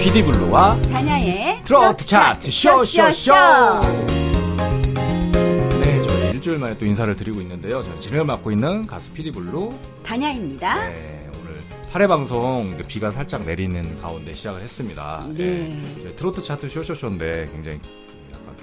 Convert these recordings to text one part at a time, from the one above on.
PD블루와 단야의 트로트 차트 쇼쇼쇼. 네, 저희 일주일 만에 또 인사를 드리고 있는데요. 저는 진행을 맡고 있는 가수 PD블루. 단야입니다. 네, 오늘 8회 방송 비가 살짝 내리는 가운데 시작을 했습니다. 네. 저희 트로트 차트 쇼쇼쇼인데 굉장히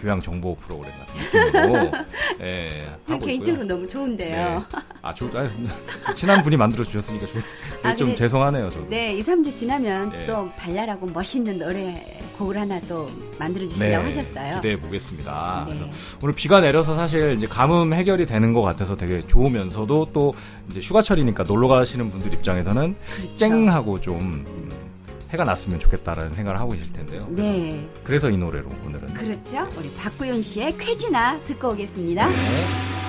교양 정보 프로그램 같은 느낌으로 예, 저 개인적으로 있고요. 너무 좋은데요. 네. 아, 조, 아, 친한 분이 만들어 주셨으니까 좀, 아, 좀 죄송하네요, 저도. 네, 2, 3주 지나면 네. 또 발랄하고 멋있는 노래 곡을 하나 또 만들어 주시려고 하셨어요. 네, 기대해 보겠습니다. 네. 그래서 오늘 비가 내려서 사실 이제 가뭄 해결이 되는 것 같아서 되게 좋으면서도 또 이제 휴가철이니까 놀러 가시는 분들 입장에서는 그렇죠. 쨍하고 좀 음, 해가 났으면 좋겠다라는 생각을 하고 계실 텐데요. 네, 그래서 이 노래로 오늘은 그렇죠. 우리 박구윤 씨의 쾌지나 듣고 오겠습니다. 네.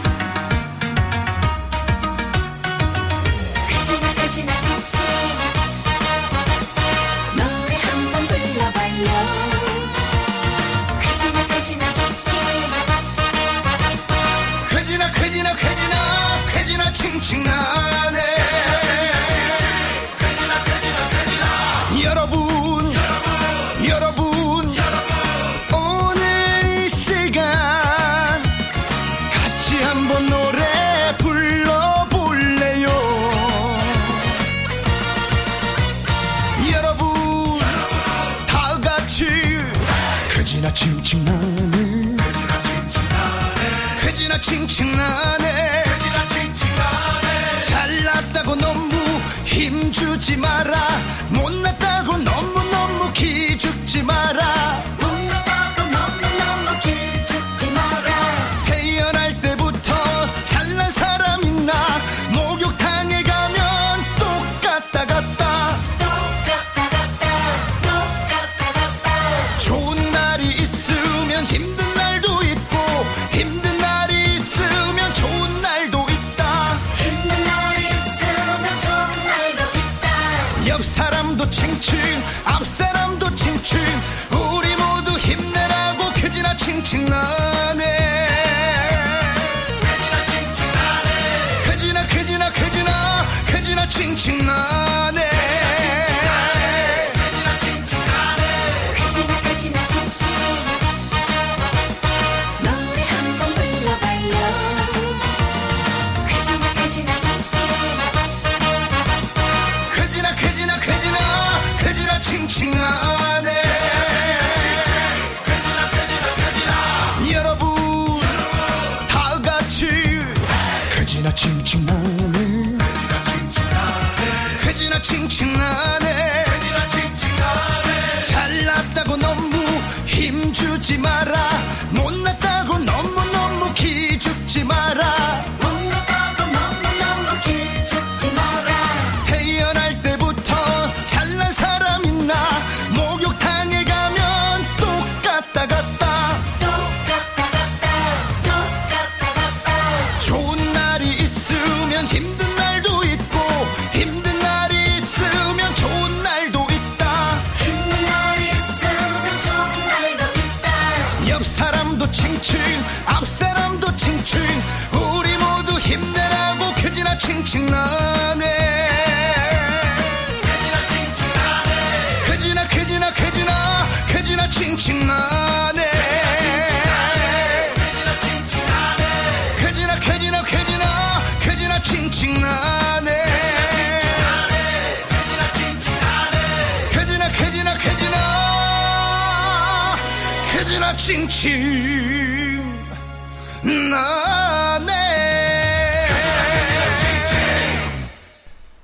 칭칭나네 잘났다고 너무 힘주지 마라. 못났다고 너무너무 기죽지 마라 쾌지나 칭칭 나네. 쾌지나 칭칭 나네. 잘났다고 너무 힘주지 마라. 못났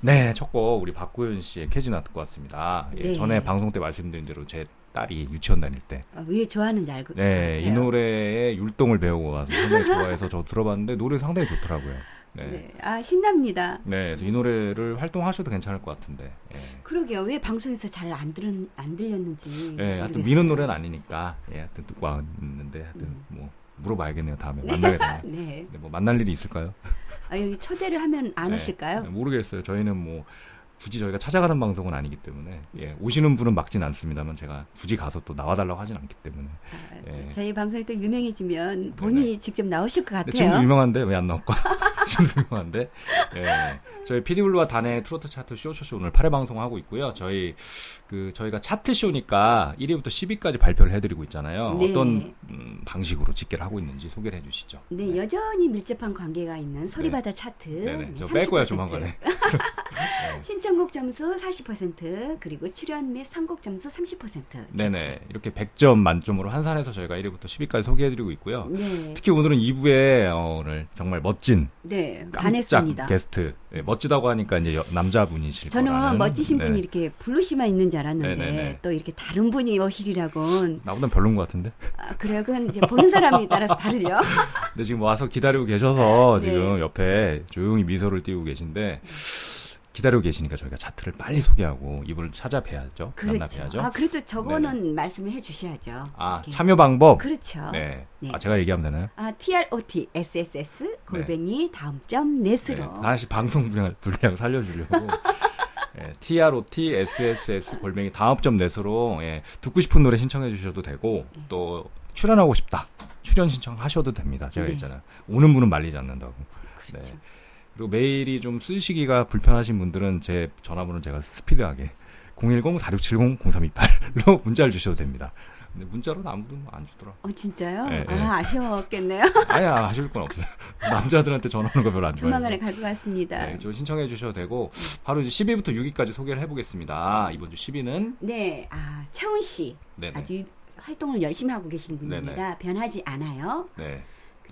네 네, 첫 곡 우리 박구윤 씨의 캐지나 듣고 왔습니다. 예, 네. 전에 방송 때 말씀드린 대로 제 딸이 유치원 다닐 때, 아, 왜 좋아하는지 알고 네, 이. 노래의 율동을 배우고 와서 상당히 좋아해서 저 들어봤는데 노래 상당히 좋더라고요. 네. 네. 네. 아 신납니다. 그래서 이 노래를 활동하셔도 괜찮을 것 같은데. 예. 그러게요. 왜 방송에서 잘 안 들은 안 들렸는지. 예, 하여튼. 미는 노래는 아니니까, 예, 하여튼 듣고 왔는데, 하여튼 뭐, 물어봐야겠네요, 다음에. 만나게 되면. 네. 네, 뭐, 만날 일이 있을까요? 아 여기 초대를 하면 안 네. 오실까요? 네, 모르겠어요. 저희는 뭐, 굳이 저희가 찾아가는 방송은 아니기 때문에, 예, 오시는 분은 막진 않습니다만, 제가 굳이 가서 또 나와달라고 하진 않기 때문에. 아, 예. 저희 방송이 또 유명해지면 본인이 직접 나오실 것 같아요. 지금도 유명한데 왜 안 나올까? 지금 유명한데. 예. 저희 피디블루와 단의 트로트 차트 쇼쇼쇼 오늘 8회 방송하고 있고요. 저희 그 저희가 차트 쇼니까 1위부터 10위까지 발표를 해드리고 있잖아요. 네. 어떤 음, 방식으로 집계를 하고 있는지 소개를 해주시죠. 네, 여전히 밀접한 관계가 있는 소리바다 차트. 네네. 네, 저 뺄 거야 30%. 조만간에. 신청 곡 점수 40% 그리고 출연 및 선곡 점수 30%. 네네. 이렇게 100점 만점으로 한산해서 저희가 1위부터 10위까지 소개해드리고 있고요. 네, 특히 오늘은 2부에 어, 오늘 정말 멋진 네, 반했습니다. 게스트 네, 멋지다고 하니까 이제 여- 남자분이실 저는 거라는 멋지신 네. 분이 이렇게 블루씨만 있는 줄 알았는데 네네네. 또 이렇게 다른 분이 오시리라고는 나보단 별론 것 같은데. 아, 그래요. 그건 이제 보는 사람에 따라서 다르죠. 근데 지금 와서 기다리고 계셔서 네. 지금 옆에 조용히 미소를 띄우고 계신데 기다리고 계시니까 저희가 차트를 빨리 소개하고 이분을 찾아뵈야죠. 그렇죠. 만나뵈야죠. 아, 그래도 저거는 말씀을 해 주셔야죠. 아, 이렇게. 참여 방법. 그렇죠. 네. 네. 아 제가 얘기하면 되나요? 아, trot sss 골뱅이 다음 점 넷으로. 네. 하나씩 방송 분량, 분량 살려 주려고. 예, trot sss 골뱅이 다음 점 넷으로 예, 듣고 싶은 노래 신청해 주셔도 되고 또 출연하고 싶다 출연 신청하셔도 됩니다. 제가 네. 있잖아요. 오는 분은 말리지 않는다고. 그렇죠. 네. 그리고 메일이 좀 쓰시기가 불편하신 분들은 제 전화번호 제가 스피드하게 010-4670-0328로 문자를 주셔도 됩니다. 근데 문자로는 아무도 안 주더라. 어, 진짜요? 네, 네. 아, 아쉬웠겠네요. 아야 하실 건 없어요. 남자들한테 전화하는 거 별로 안 좋아해요. 조만간에 갈 것 같습니다. 네, 저 신청해 주셔도 되고 바로 이제 10위부터 6위까지 소개를 해보겠습니다. 이번 주 10위는 네, 아, 차훈 씨. 네네. 아주 활동을 열심히 하고 계신 분입니다. 네네. 변하지 않아요. 네.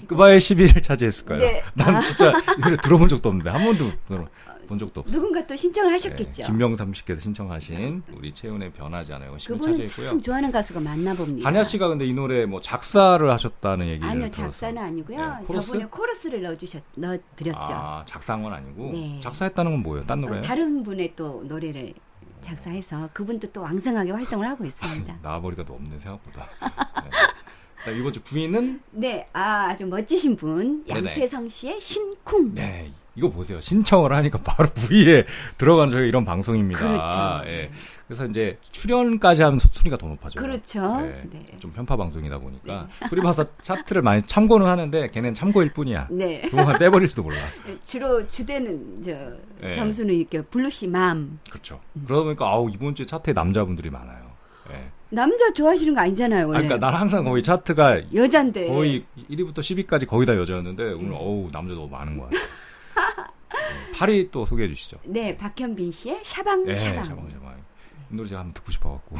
그바의 10위를 차지했을까요? 네. 난 아. 진짜 이 노래 들어본 적도 없는데 한 번도 들어- 본 적도 없어. 누군가 또 신청을 하셨겠죠. 네, 김명삼 씨께서 신청하신 우리 채운의 변하지 않아요. 10위 그분은 차지했고요. 참 좋아하는 가수가 많나 봅니다. 한야 씨가 근데 이 노래 뭐 작사를 하셨다는 얘기를 아니요, 들었어요. 작사는 아니고요. 네, 코러스? 저번에 코러스를 넣어주셨, 넣어드렸죠. 아, 작사한 건 아니고 네. 작사했다는 건 뭐예요? 딴 어, 노래? 다른 분의 또 노래를 작사해서 그분도 또 왕성하게 활동을 하고 있습니다. 나와버리가 없네 생각보다. 네. 이번 주 9위는 네, 아, 아주 멋지신 분 네네. 양태성 씨의 신쿵. 네, 이거 보세요. 신청을 하니까 바로 위에 들어가는 저희가 이런 방송입니다. 그렇죠. 예. 그래서 이제 출연까지 하면 순위가 더 높아져요. 그렇죠. 네. 네. 좀 편파 방송이다 보니까 소리바사 차트를 많이 참고는 하는데 걔는 참고일 뿐이야. 네. 조만간 떼버릴지도 몰라. 주로 주되는 저 네. 점수는 이렇게 블루씨 맘. 그렇죠. 그러다 보니까 아우 이번 주에 차트에 남자분들이 많아요. 예. 남자 좋아하시는 거 아니잖아요, 아, 원래. 그러니까 난 항상 거의 차트가 여잔데. 거의 1위부터 10위까지 거의 다 여자였는데 네. 오늘 어우 남자 너무 많은 거야. 8위 또 소개해 주시죠. 네, 박현빈 씨의 샤방 예, 샤방. 샤방 샤방. 이 노래 제가 한번 듣고 싶어갖고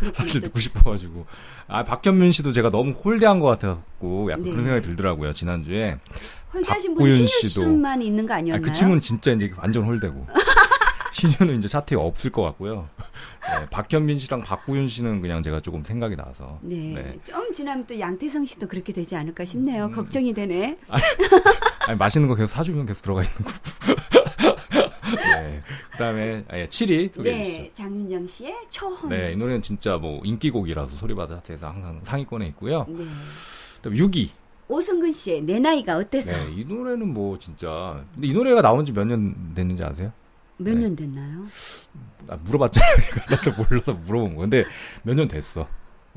그렇군요. 사실 또 듣고 싶어가지고 아 박현민 씨도 제가 너무 홀대한 것 같아갖고 약간 네. 그런 생각이 들더라고요 지난주에 홀대하신 분이 박구윤 신유수만 있는 거 아, 아니었나요? 그 친구는 진짜 이제 완전 홀대고 신유는 이제 차트에 없을 것 같고요 네, 박현민 씨랑 박구윤 씨는 그냥 제가 조금 생각이 나서 네. 네. 좀 지나면 또 양태성 씨도 그렇게 되지 않을까 싶네요. 음. 걱정이 되네. 아니, 맛있는 거 계속 사주면 계속 들어가 있는 거 네. 그다음에 아, 예, 7위 소개해 주시죠 네, 장윤정 씨의 초혼. 네, 이 노래는 진짜 뭐 인기곡이라서 소리바다 차트에서 항상 상위권에 있고요. 네. 그다음에 6위. 오승근 씨의 내 나이가 어때서? 네, 이 노래는 뭐 진짜 근데 이 노래가 나온 지 몇 년 됐는지 아세요? 몇 네. 년 됐나요? 아, 물어봤잖아요. 나도 몰라서 물어본 거. 근데 몇 년 됐어.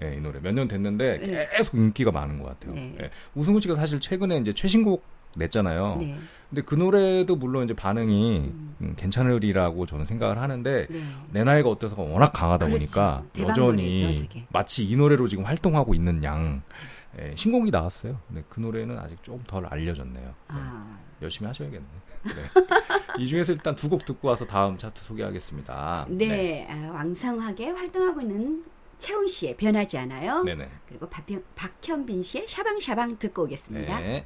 예, 이 노래 몇 년 됐는데 네. 계속 인기가 많은 것 같아요. 네. 예. 우승우 씨가 사실 최근에 이제 최신곡 냈잖아요. 네. 근데 그 노래도 물론 이제 반응이 음. 음, 괜찮으리라고 저는 생각을 하는데 네. 내 나이가 어때서가 워낙 강하다 그렇죠. 보니까 여전히 노래죠. 마치 이 노래로 지금 활동하고 있는 양 예, 신곡이 나왔어요. 근데 그 노래는 아직 좀덜 알려졌네요. 네, 아, 열심히 하셔야겠네. 네. 이 중에서 일단 두 곡 듣고 와서 다음 차트 소개하겠습니다. 네, 아, 왕성하게 활동하고 있는 채훈 씨의 변하지 않아요. 네. 네. 그리고 박현, 박현빈 씨의 샤방샤방 듣고 오겠습니다. 네.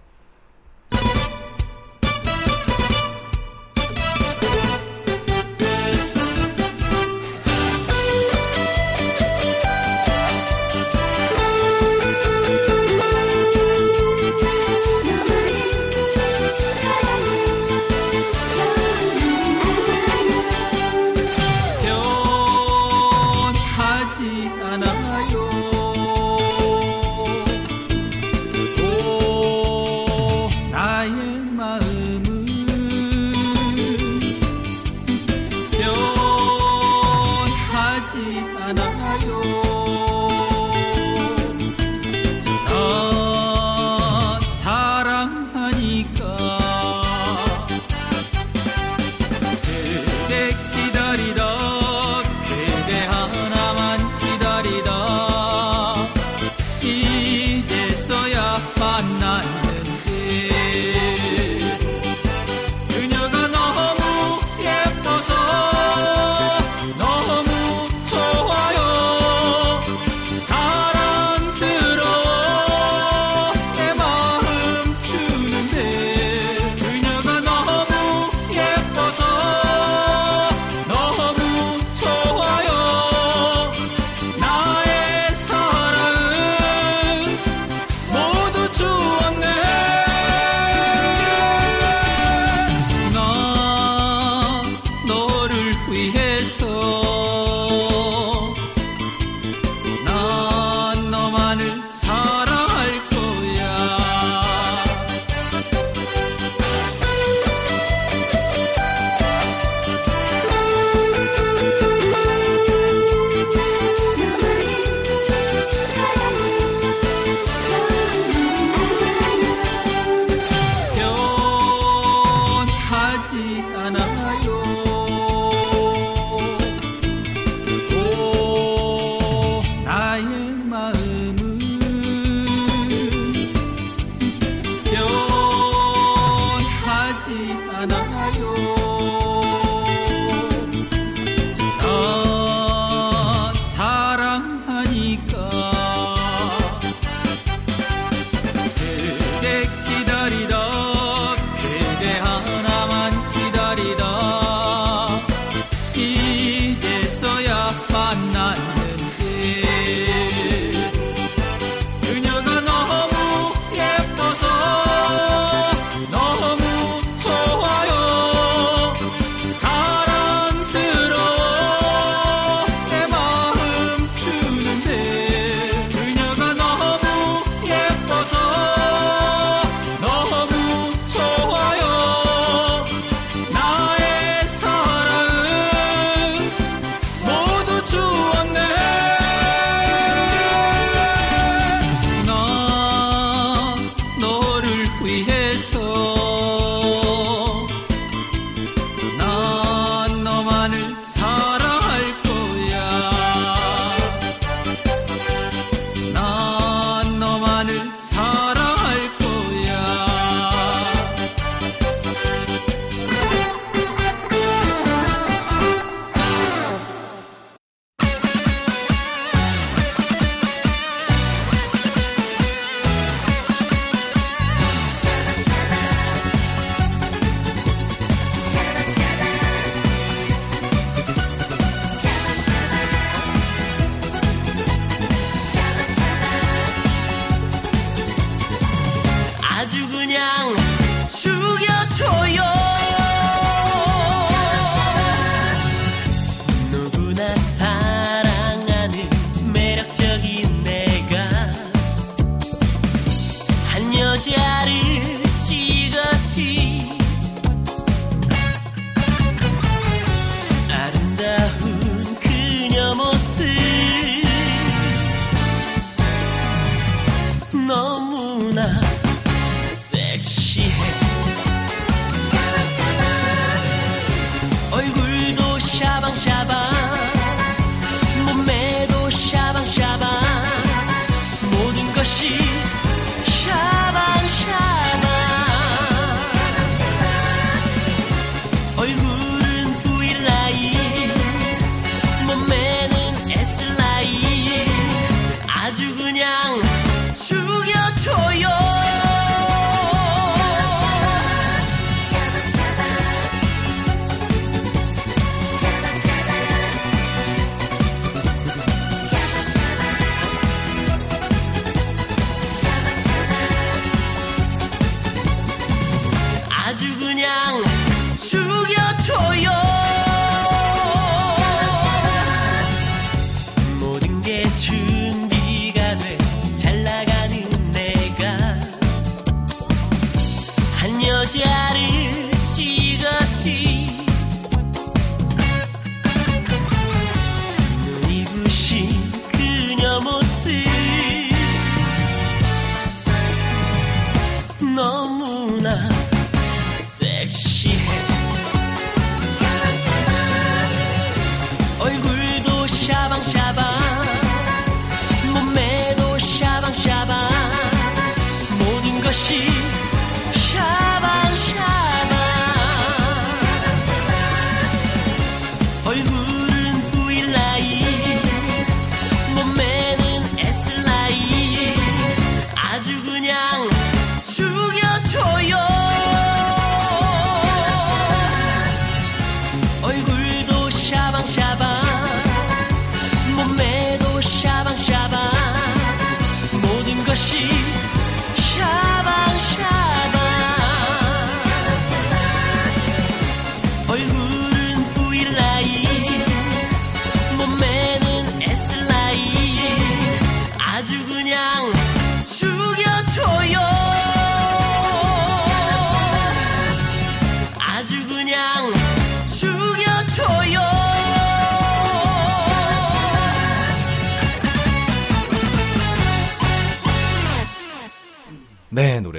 아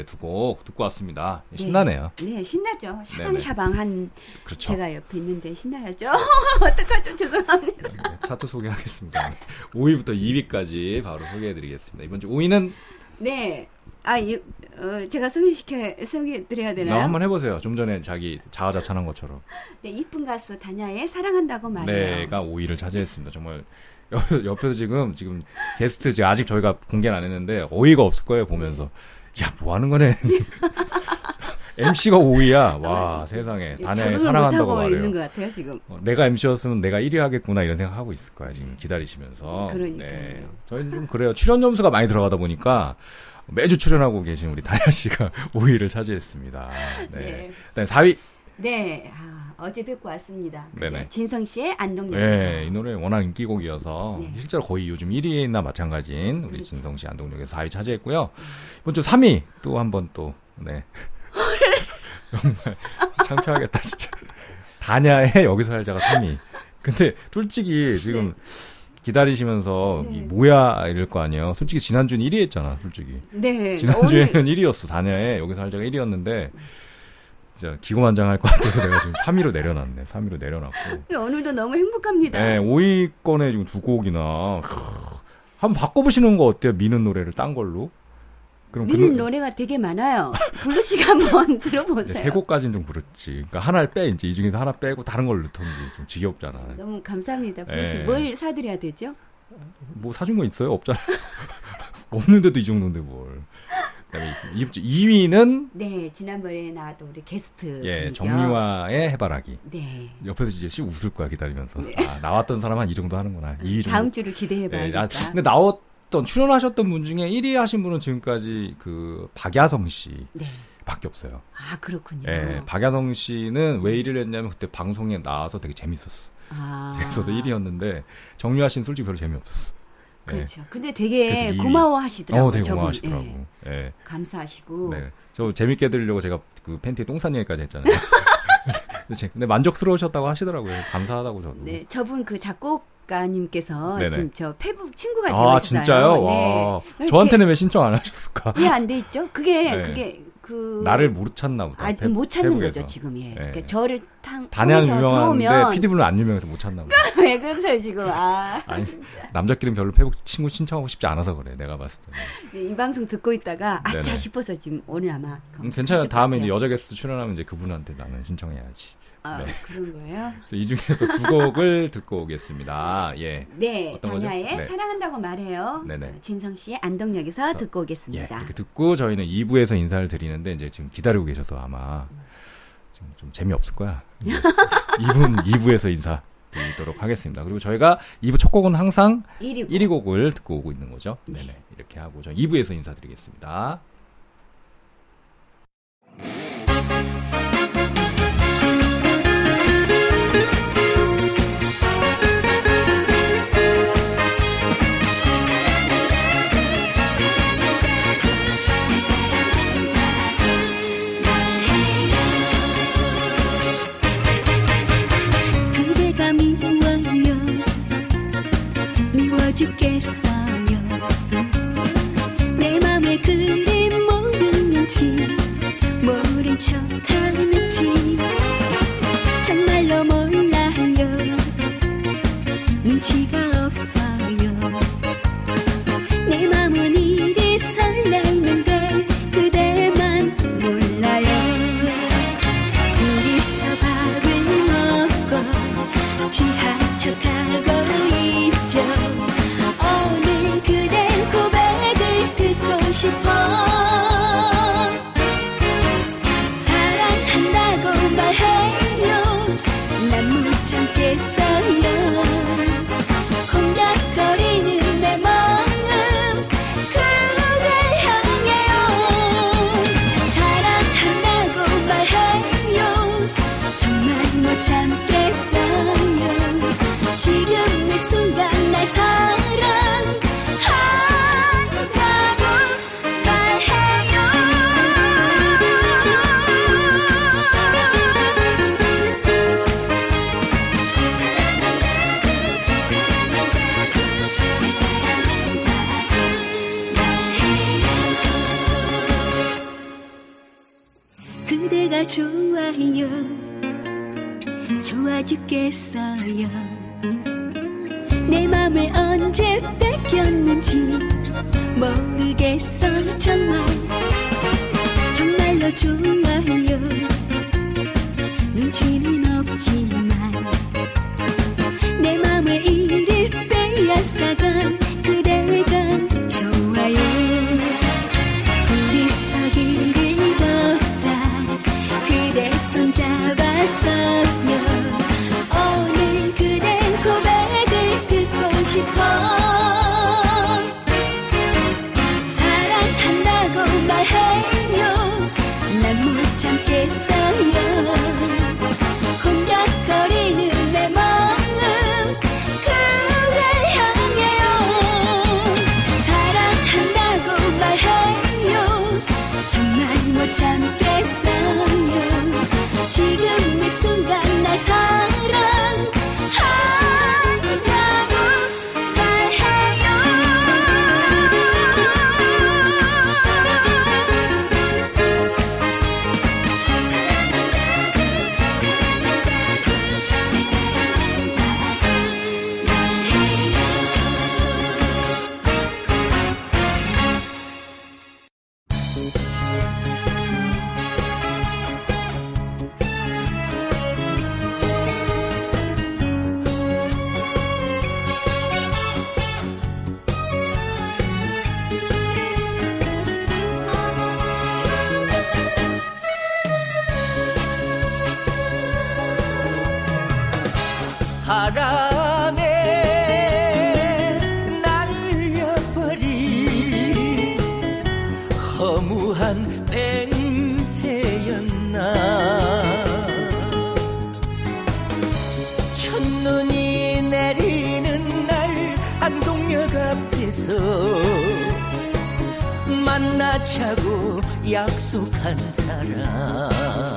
노래 두 곡 듣고 왔습니다. 신나네요. 네, 신나죠. 샤방샤방한 그렇죠. 제가 옆에 있는데 신나야죠. 어떡하죠? 죄송합니다. 네, 차트 소개하겠습니다. 5위부터 2위까지 바로 소개해드리겠습니다. 이번 주 5위는 네. 아, 이, 어, 제가 소개시켜, 소개해드려야 되나요? 나 한번 해보세요. 좀 전에 자기 자아자찬한 것처럼. 네, 이쁜 가수 다냐의 사랑한다고 말해요. 네가 5위를 차지했습니다. 정말 옆에서, 옆에서 지금 지금 게스트 지금 아직 저희가 공개는 안 했는데 어이가 없을 거예요 보면서 야 뭐 하는 거네. MC가 5위야. 와 세상에 예, 다냐에 적응을 사랑한다고 말해요. 있는 것 같아요, 지금. 어, 내가 MC였으면 내가 1위 하겠구나 이런 생각하고 있을 거야 지금 기다리시면서. 그러니까요. 네. 저희는 좀 그래요. 출연 점수가 많이 들어가다 보니까 매주 출연하고 계신 우리 다냐 씨가 5위를 차지했습니다. 네. 네. 그다음에 4위. 네, 아, 어제 뵙고 왔습니다. 네네. 진성 씨의 안동역에서. 네, 이 노래 워낙 인기곡이어서 네. 실제로 거의 요즘 1위나 마찬가지인 우리 그렇죠. 진성 씨 안동역에서 4위 차지했고요. 이번 주 3위 또 한 번 또 네. 정말 창피하겠다 진짜. 다냐의 여기서 살자가 3위. 근데 솔직히 지금 기다리시면서 네. 이 뭐야 이럴 거 아니에요. 솔직히 지난주는 1위 했잖아, 솔직히. 네, 지난주에는 오늘 1위였어. 다냐의 여기서 살자가 1위였는데 진짜 기고만장할 것 같아서 내가 지금 3위로 내려놨네. 3위로 내려놨고. 오늘도 너무 행복합니다. 네, 5위권에 지금 두 곡이나 크, 한번 바꿔보시는 거 어때요? 미는 노래를 딴 걸로? 그럼 그 미는 노- 노래가 되게 많아요. 블루씨가 한번 네, 들어보세요. 세 곡까지는 좀 그렇지. 그러니까 하나를 빼 이제 이 중에서 하나 빼고 다른 걸 넣던지 좀 지겹잖아. 너무 감사합니다. 블루씨 네. 뭘 사드려야 되죠? 뭐 사준 거 있어요? 없잖아. 없는데도 이 정도인데 뭘. 그다음에 2위는 네, 지난번에 나왔던 우리 게스트. 예. 정유아의 해바라기. 네. 옆에서 이제 씩 웃을 거야 기다리면서. 아, 나왔던 사람 한 이 정도 하는구나. 2위 정도. 다음 주를 네, 기대해봐야겠다. 나, 근데 나왔던 출연하셨던 분 중에 1위 하신 분은 지금까지 그 박야성 씨. 네. 밖에 없어요. 아, 그렇군요. 예, 박야성 씨는 왜 1위를 했냐면 그때 방송에 나와서 되게 재밌었어. 아. 재밌어서 1위였는데 정유아 씨는 솔직히 별로 재미없었어. 예. 그렇죠. 근데 그래서 되게. 고마워하시더라고요. 어, 되게 저분. 고마워하시더라고. 예, 예. 감사하시고. 네. 저 재밌게 해드리려고 제가 그 팬티에 똥싼 얘기까지 했잖아요. 근데, 제- 근데 만족스러우셨다고 하시더라고요. 감사하다고 저도. 네, 저분 그 작곡가님께서 네네. 지금 저 페북 친구가 아, 되어있어요. 진짜요? 와. 네. 왜 저한테는 왜 신청 안 하셨을까? 왜 안 돼 있죠? 그게 네. 그게 그 나를 못 찾나 보다. 아, 페- 못 찾는 페북에서. 거죠 지금 예. 네. 그러니까 저를 탕 단양 유명한데 피디분은 안 유명해서 못 찾나 보다. 왜 그러세요 지금? 아 아니. 남자끼리는 별로 페북 친구 신청하고 싶지 않아서 그래. 내가 봤을 때. 네, 이 방송 듣고 있다가 아차. 싶어서 지금 오늘 아마 음, 괜찮아요. 다음에 것 이제. 여자 게스트 출연하면 이제 그분한테 나는 신청해야지. 아, 네. 그런 거예요? 이 중에서 두 곡을 듣고 오겠습니다. 예. 네? 다냐의 네. 사랑한다고 말해요. 네네. 어, 진성 씨의 안동역에서 듣고 예. 오겠습니다. 이렇게 듣고 저희는 2부에서 인사를 드리는데 이제 지금 기다리고 계셔서 아마 지금 좀 재미없을 거야. 2분 2부에서 인사 드리도록 하겠습니다. 그리고 저희가 2부 첫 곡은 항상 1위 1위 곡을 듣고 오고 있는 거죠. 네네. 이렇게 하고 저 2부에서 인사드리겠습니다. 하는지. 정말로 몰라요. 눈치가 없어 허무한 맹세였나? 첫눈이 내리는 날 안동역 앞에서 만나자고 약속한 사람.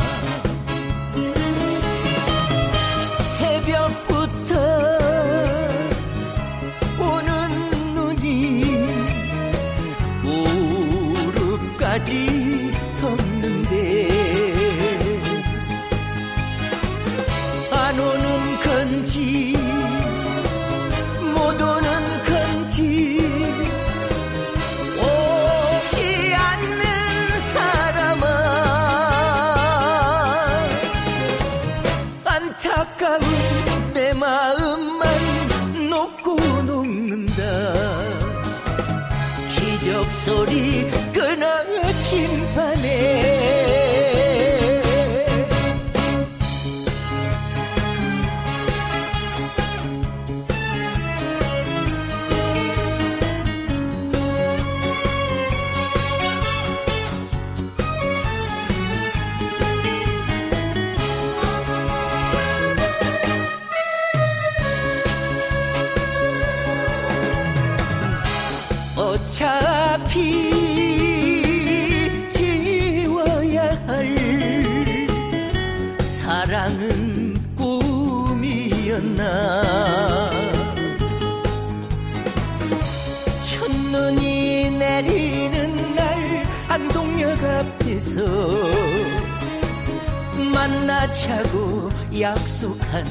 ากสุขัน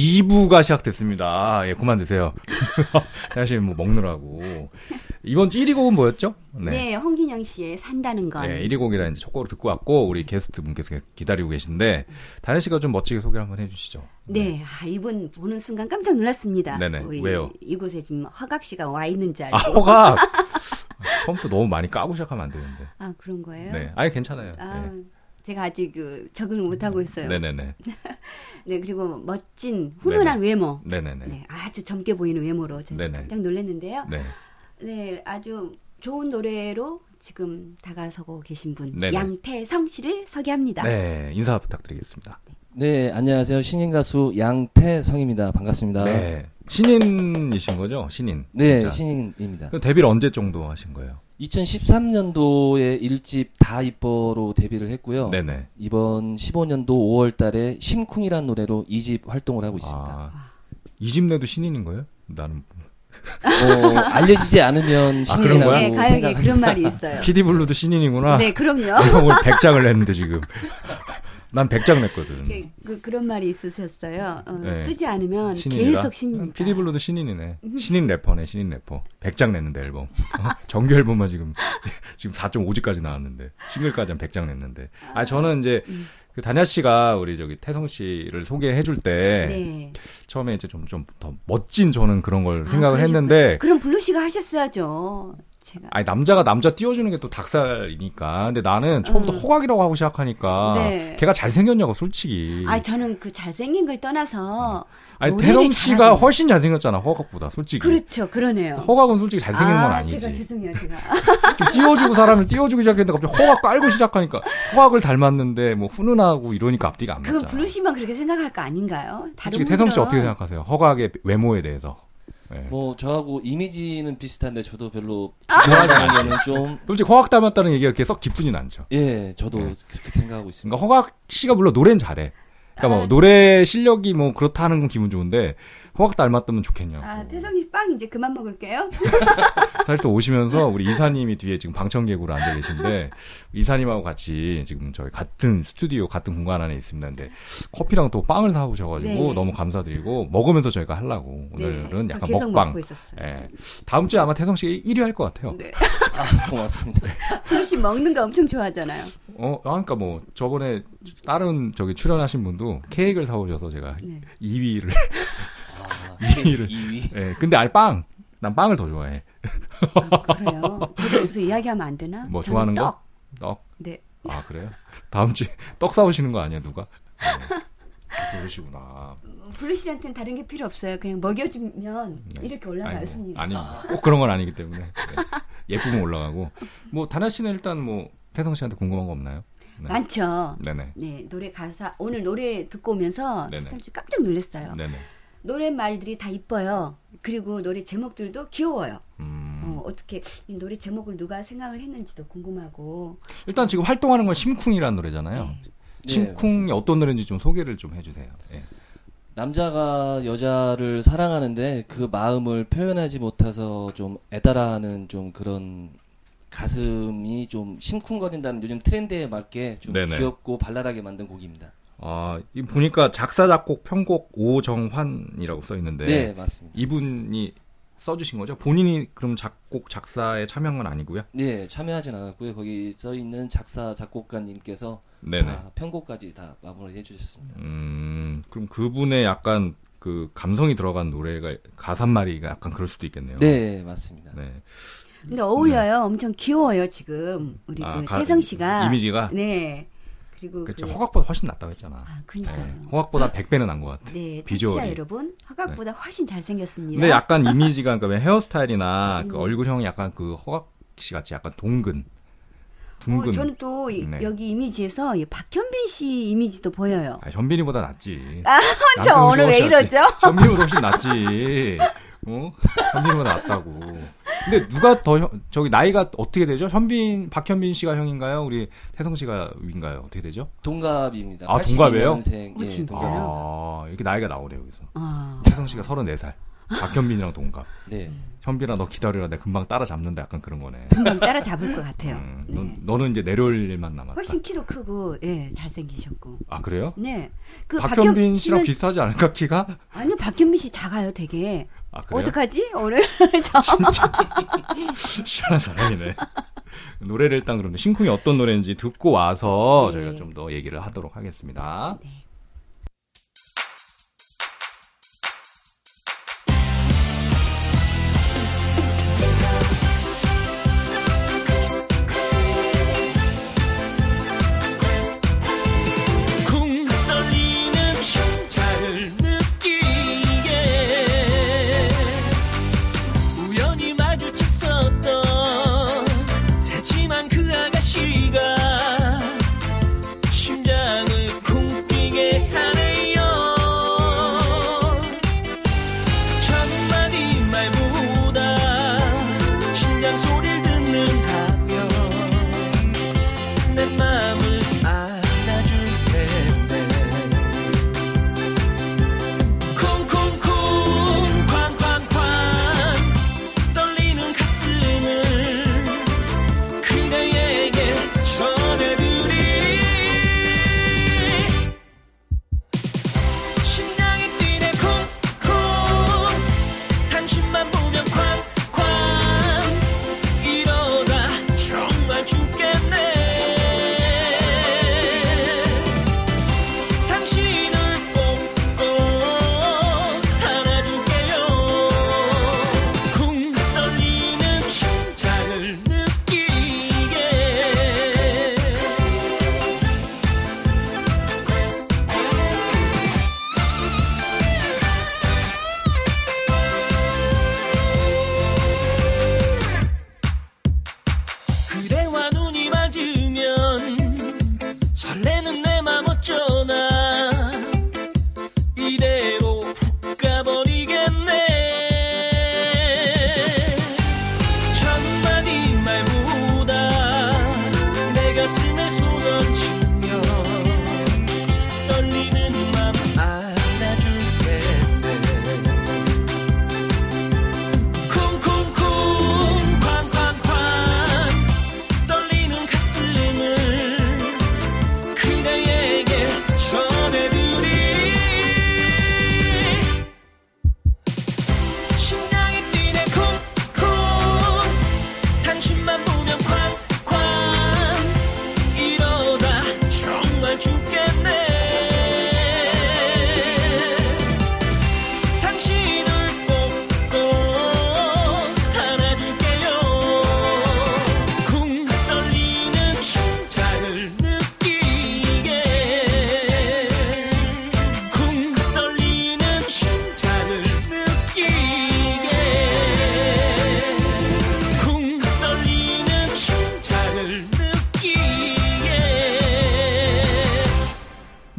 2부가 시작됐습니다. 예, 그만 드세요. 사실 뭐 먹느라고. 이번 주 1위 곡은 뭐였죠? 네, 홍진영 씨의 산다는 건. 네, 1위 곡이라 이제 첫 곡으로 듣고 왔고 우리 게스트 분께서 기다리고 계신데 다현 씨가 좀 멋지게 소개 한번 해주시죠. 네, 아, 이분 보는 순간 깜짝 놀랐습니다. 네네, 우리 왜요? 이곳에 지금 허각 씨가 와 있는 줄 알고. 아 허가 처음부터 너무 많이 까고 시작하면 안 되는데. 아, 그런 거예요? 네, 아니 괜찮아요. 아, 제가 아직 그 적응을 못 하고 있어요. 네, 네, 네, 네, 그리고 멋진 훈훈한 외모. 네, 네, 네, 네, 아주 젊게 보이는 외모로 제가 네네. 깜짝 놀랐는데요. 네. 네, 아주 좋은 노래로 지금 다가서고 계신 분 네네. 양태성 씨를 소개합니다. 네, 인사 부탁드리겠습니다. 네, 안녕하세요. 신인 가수 양태성입니다. 반갑습니다. 네, 네, 신인이신 거죠? 신인. 진짜. 신인입니다. 그럼 데뷔를 언제 정도 하신 거예요? 2013년도에 1집 다 이뻐로 데뷔를 했고요. 네네. 이번 15년도 5월 달에 심쿵이라는 노래로 2집 활동을 하고 있습니다. 아, 이집 내도 신인인 거예요? 나는 어, 알려지지 않으면 아? 신인이라고 네, 가요계 생각합니다. 그런 말이 있어요. PD 블루도 신인이구나. 네, 그럼요. 오늘 100장을 냈는데 지금. 난 100장 냈거든. 그, 그, 그 런 말이 있으셨어요. 어, 네. 뜨지 않으면 신인이라? 계속 신인. PD 블루도 신인이네. 신인 래퍼네, 신인 래퍼. 100장 냈는데 앨범. 어? 정규 앨범만 지금 지금 4.5집까지 나왔는데 싱글까지 한 100장 냈는데. 아 저는 이제 그 단야 씨가 우리 저기 태성 씨를 소개해 줄때 네. 처음에 이제 좀 좀 더 멋진 저는 그런 걸 아, 생각을 그러셨구나. 했는데 그럼 블루 씨가 하셨어야죠. 제가. 아니 남자가 남자 띄워주는 게 또 닭살이니까. 근데 나는 처음부터 음. 허각이라고 하고 시작하니까 네. 걔가 잘생겼냐고 솔직히. 아, 저는 그 잘생긴 걸 떠나서 아니 노래를 태성 씨가. 훨씬 잘생겼잖아 허각보다 솔직히. 그렇죠, 그러네요. 허각은 솔직히 잘생긴 건 아, 아니지. 제가 죄송해요, 제가. 좀 띄워주고 사람을 띄워주기 시작했는데 갑자기 허각 깔고 시작하니까 허각을 닮았는데 뭐 훈훈하고 이러니까 앞뒤가 안 맞잖아. 블루 씨만 그렇게 생각할 거 아닌가요? 솔직히 태성 씨 어떻게 생각하세요? 허각의 외모에 대해서. 네. 뭐 저하고 이미지는 비슷한데 저도 별로 아. 좋아하는 거는 좀 솔직히 허각 닮았다는 얘기가 그렇게 썩 기쁘진 않죠. 예, 저도 네. 그렇게 생각하고 있습니다. 그러니까 허각 씨가 물론 노래는 잘해. 그러니까 뭐 아, 노래 실력이 뭐 그렇다는 건 기분 좋은데 허각 닮았다면 좋겠냐고. 아, 태성이 빵 이제 그만 먹을게요. 사실 또 오시면서 우리 이사님이 뒤에 지금 방청객으로 앉아 계신데 이사님하고 같이 지금 저희 같은 스튜디오 같은 공간 안에 있습니다. 근데 커피랑 또 빵을 사 오셔가지고 네. 너무 감사드리고 먹으면서 저희가 하려고 오늘은 네, 저 약간 계속 먹방. 예. 다음 주에 아마 태성 씨가 1위 할 것 같아요. 네. 아, 고맙습니다. 블루 씨 먹는 거 엄청 좋아하잖아요. 어, 아, 그러니까 뭐 저번에 다른 저기 출연하신 분도 케이크를 사 오셔서 제가 네. 2위를 아, 2위를 2위. 예. 근데 아니 빵. 난 빵을 더 좋아해. 아, 그래요. 저도 여기서 이야기하면 안 되나? 뭐 좋아하는 떡. 거? 떡. 네. 아 그래요? 다음 주에 떡 사오시는 거 아니야 누가? 네. 그러시구나. 블루 씨한테는 다른 게 필요 없어요. 그냥 먹여주면 네. 이렇게 올라가요 아니, 순위. 아니 꼭 그런 건 아니기 때문에 네. 예쁘면 올라가고 뭐 다나 씨는 일단 뭐 태성 씨한테 궁금한 거 없나요? 네. 많죠. 네네. 네 노래 가사 오늘 노래 듣고 오면서 네네. 사실 깜짝 놀랐어요. 네네. 노래 말들이 다 이뻐요. 그리고 노래 제목들도 귀여워요. 음, 어, 어떻게 이 노래 제목을 누가 생각을 했는지도 궁금하고. 일단 지금 활동하는 건 심쿵이라는 노래잖아요. 네. 네, 심쿵이 어떤 노래인지 좀 소개를 좀 해주세요. 예. 남자가 여자를 사랑하는데 그 마음을 표현하지 못해서 좀 애달아하는 좀 그런 가슴이 좀 심쿵거린다는 요즘 트렌드에 맞게 좀 네네. 귀엽고 발랄하게 만든 곡입니다. 아, 이 보니까 작사 작곡 편곡 오정환이라고 써 있는데 네, 맞습니다. 이분이 써주신 거죠? 본인이 그럼 작곡 작사에 참여한 건 아니고요? 네, 참여하진 않았고요. 거기 써 있는 작사 작곡가님께서 네네. 다 편곡까지 다 마무리 해 주셨습니다. 음, 그럼 그분의 약간 그 감성이 들어간 노래가 가사말이가 약간 그럴 수도 있겠네요. 네, 맞습니다. 네. 근데 어울려요. 엄청 귀여워요 지금 우리 아, 그 가- 태성 씨가 이미지가 네 그리고 그렇죠. 그- 허각보다 훨씬 낫다고 했잖아. 아 그니까요. 네. 허각보다 100배는 난 것 같아. 네, 비주얼이. 여러분 허각보다 훨씬 잘생겼습니다. 근데 약간 이미지가 그러니까 왜 헤어스타일이나 그 음. 얼굴형이 약간 그 허각 씨 같이 약간 동근. 둥근. 어, 저는 또 이- 네. 여기 이미지에서 이 박현빈 씨 이미지도 보여요. 아, 현빈이보다 낫지. 아, 저 오늘 왜. 이러죠? 현빈이보다 훨씬 낫지. 어? 현빈이보다 낫다고. 근데 누가 더 형- 저기 나이가 어떻게 되죠? 현빈 박현빈 씨가 형인가요? 우리 태성 씨가 위인가요? 어떻게 되죠? 동갑입니다. 아, 동갑이에요? 82년생. 어, 예, 진짜요? 아, 이렇게 나이가 나오네 여기서. 아, 태성 씨가 34살. 박현빈이랑 동갑. 네. 현빈아 너 기다려라. 내가 금방 따라잡는다. 약간 그런 거네. 금방 따라잡을 것 같아요. 음, 네. 너, 너는 이제 내려올 일만 남았다. 훨씬 키도 크고 예 잘생기셨고. 아 그래요? 네. 그 박현빈 씨랑 씨는- 비슷하지 않을까 키가? 아니요 박현빈 씨 작아요 되게. 아 그래요? 어떡하지 오늘 저 희한한 사람이네. 노래를 일단 그러면 심쿵이 어떤 노래인지 듣고 와서 네. 저희가 좀 더 얘기를 하도록 하겠습니다. 네.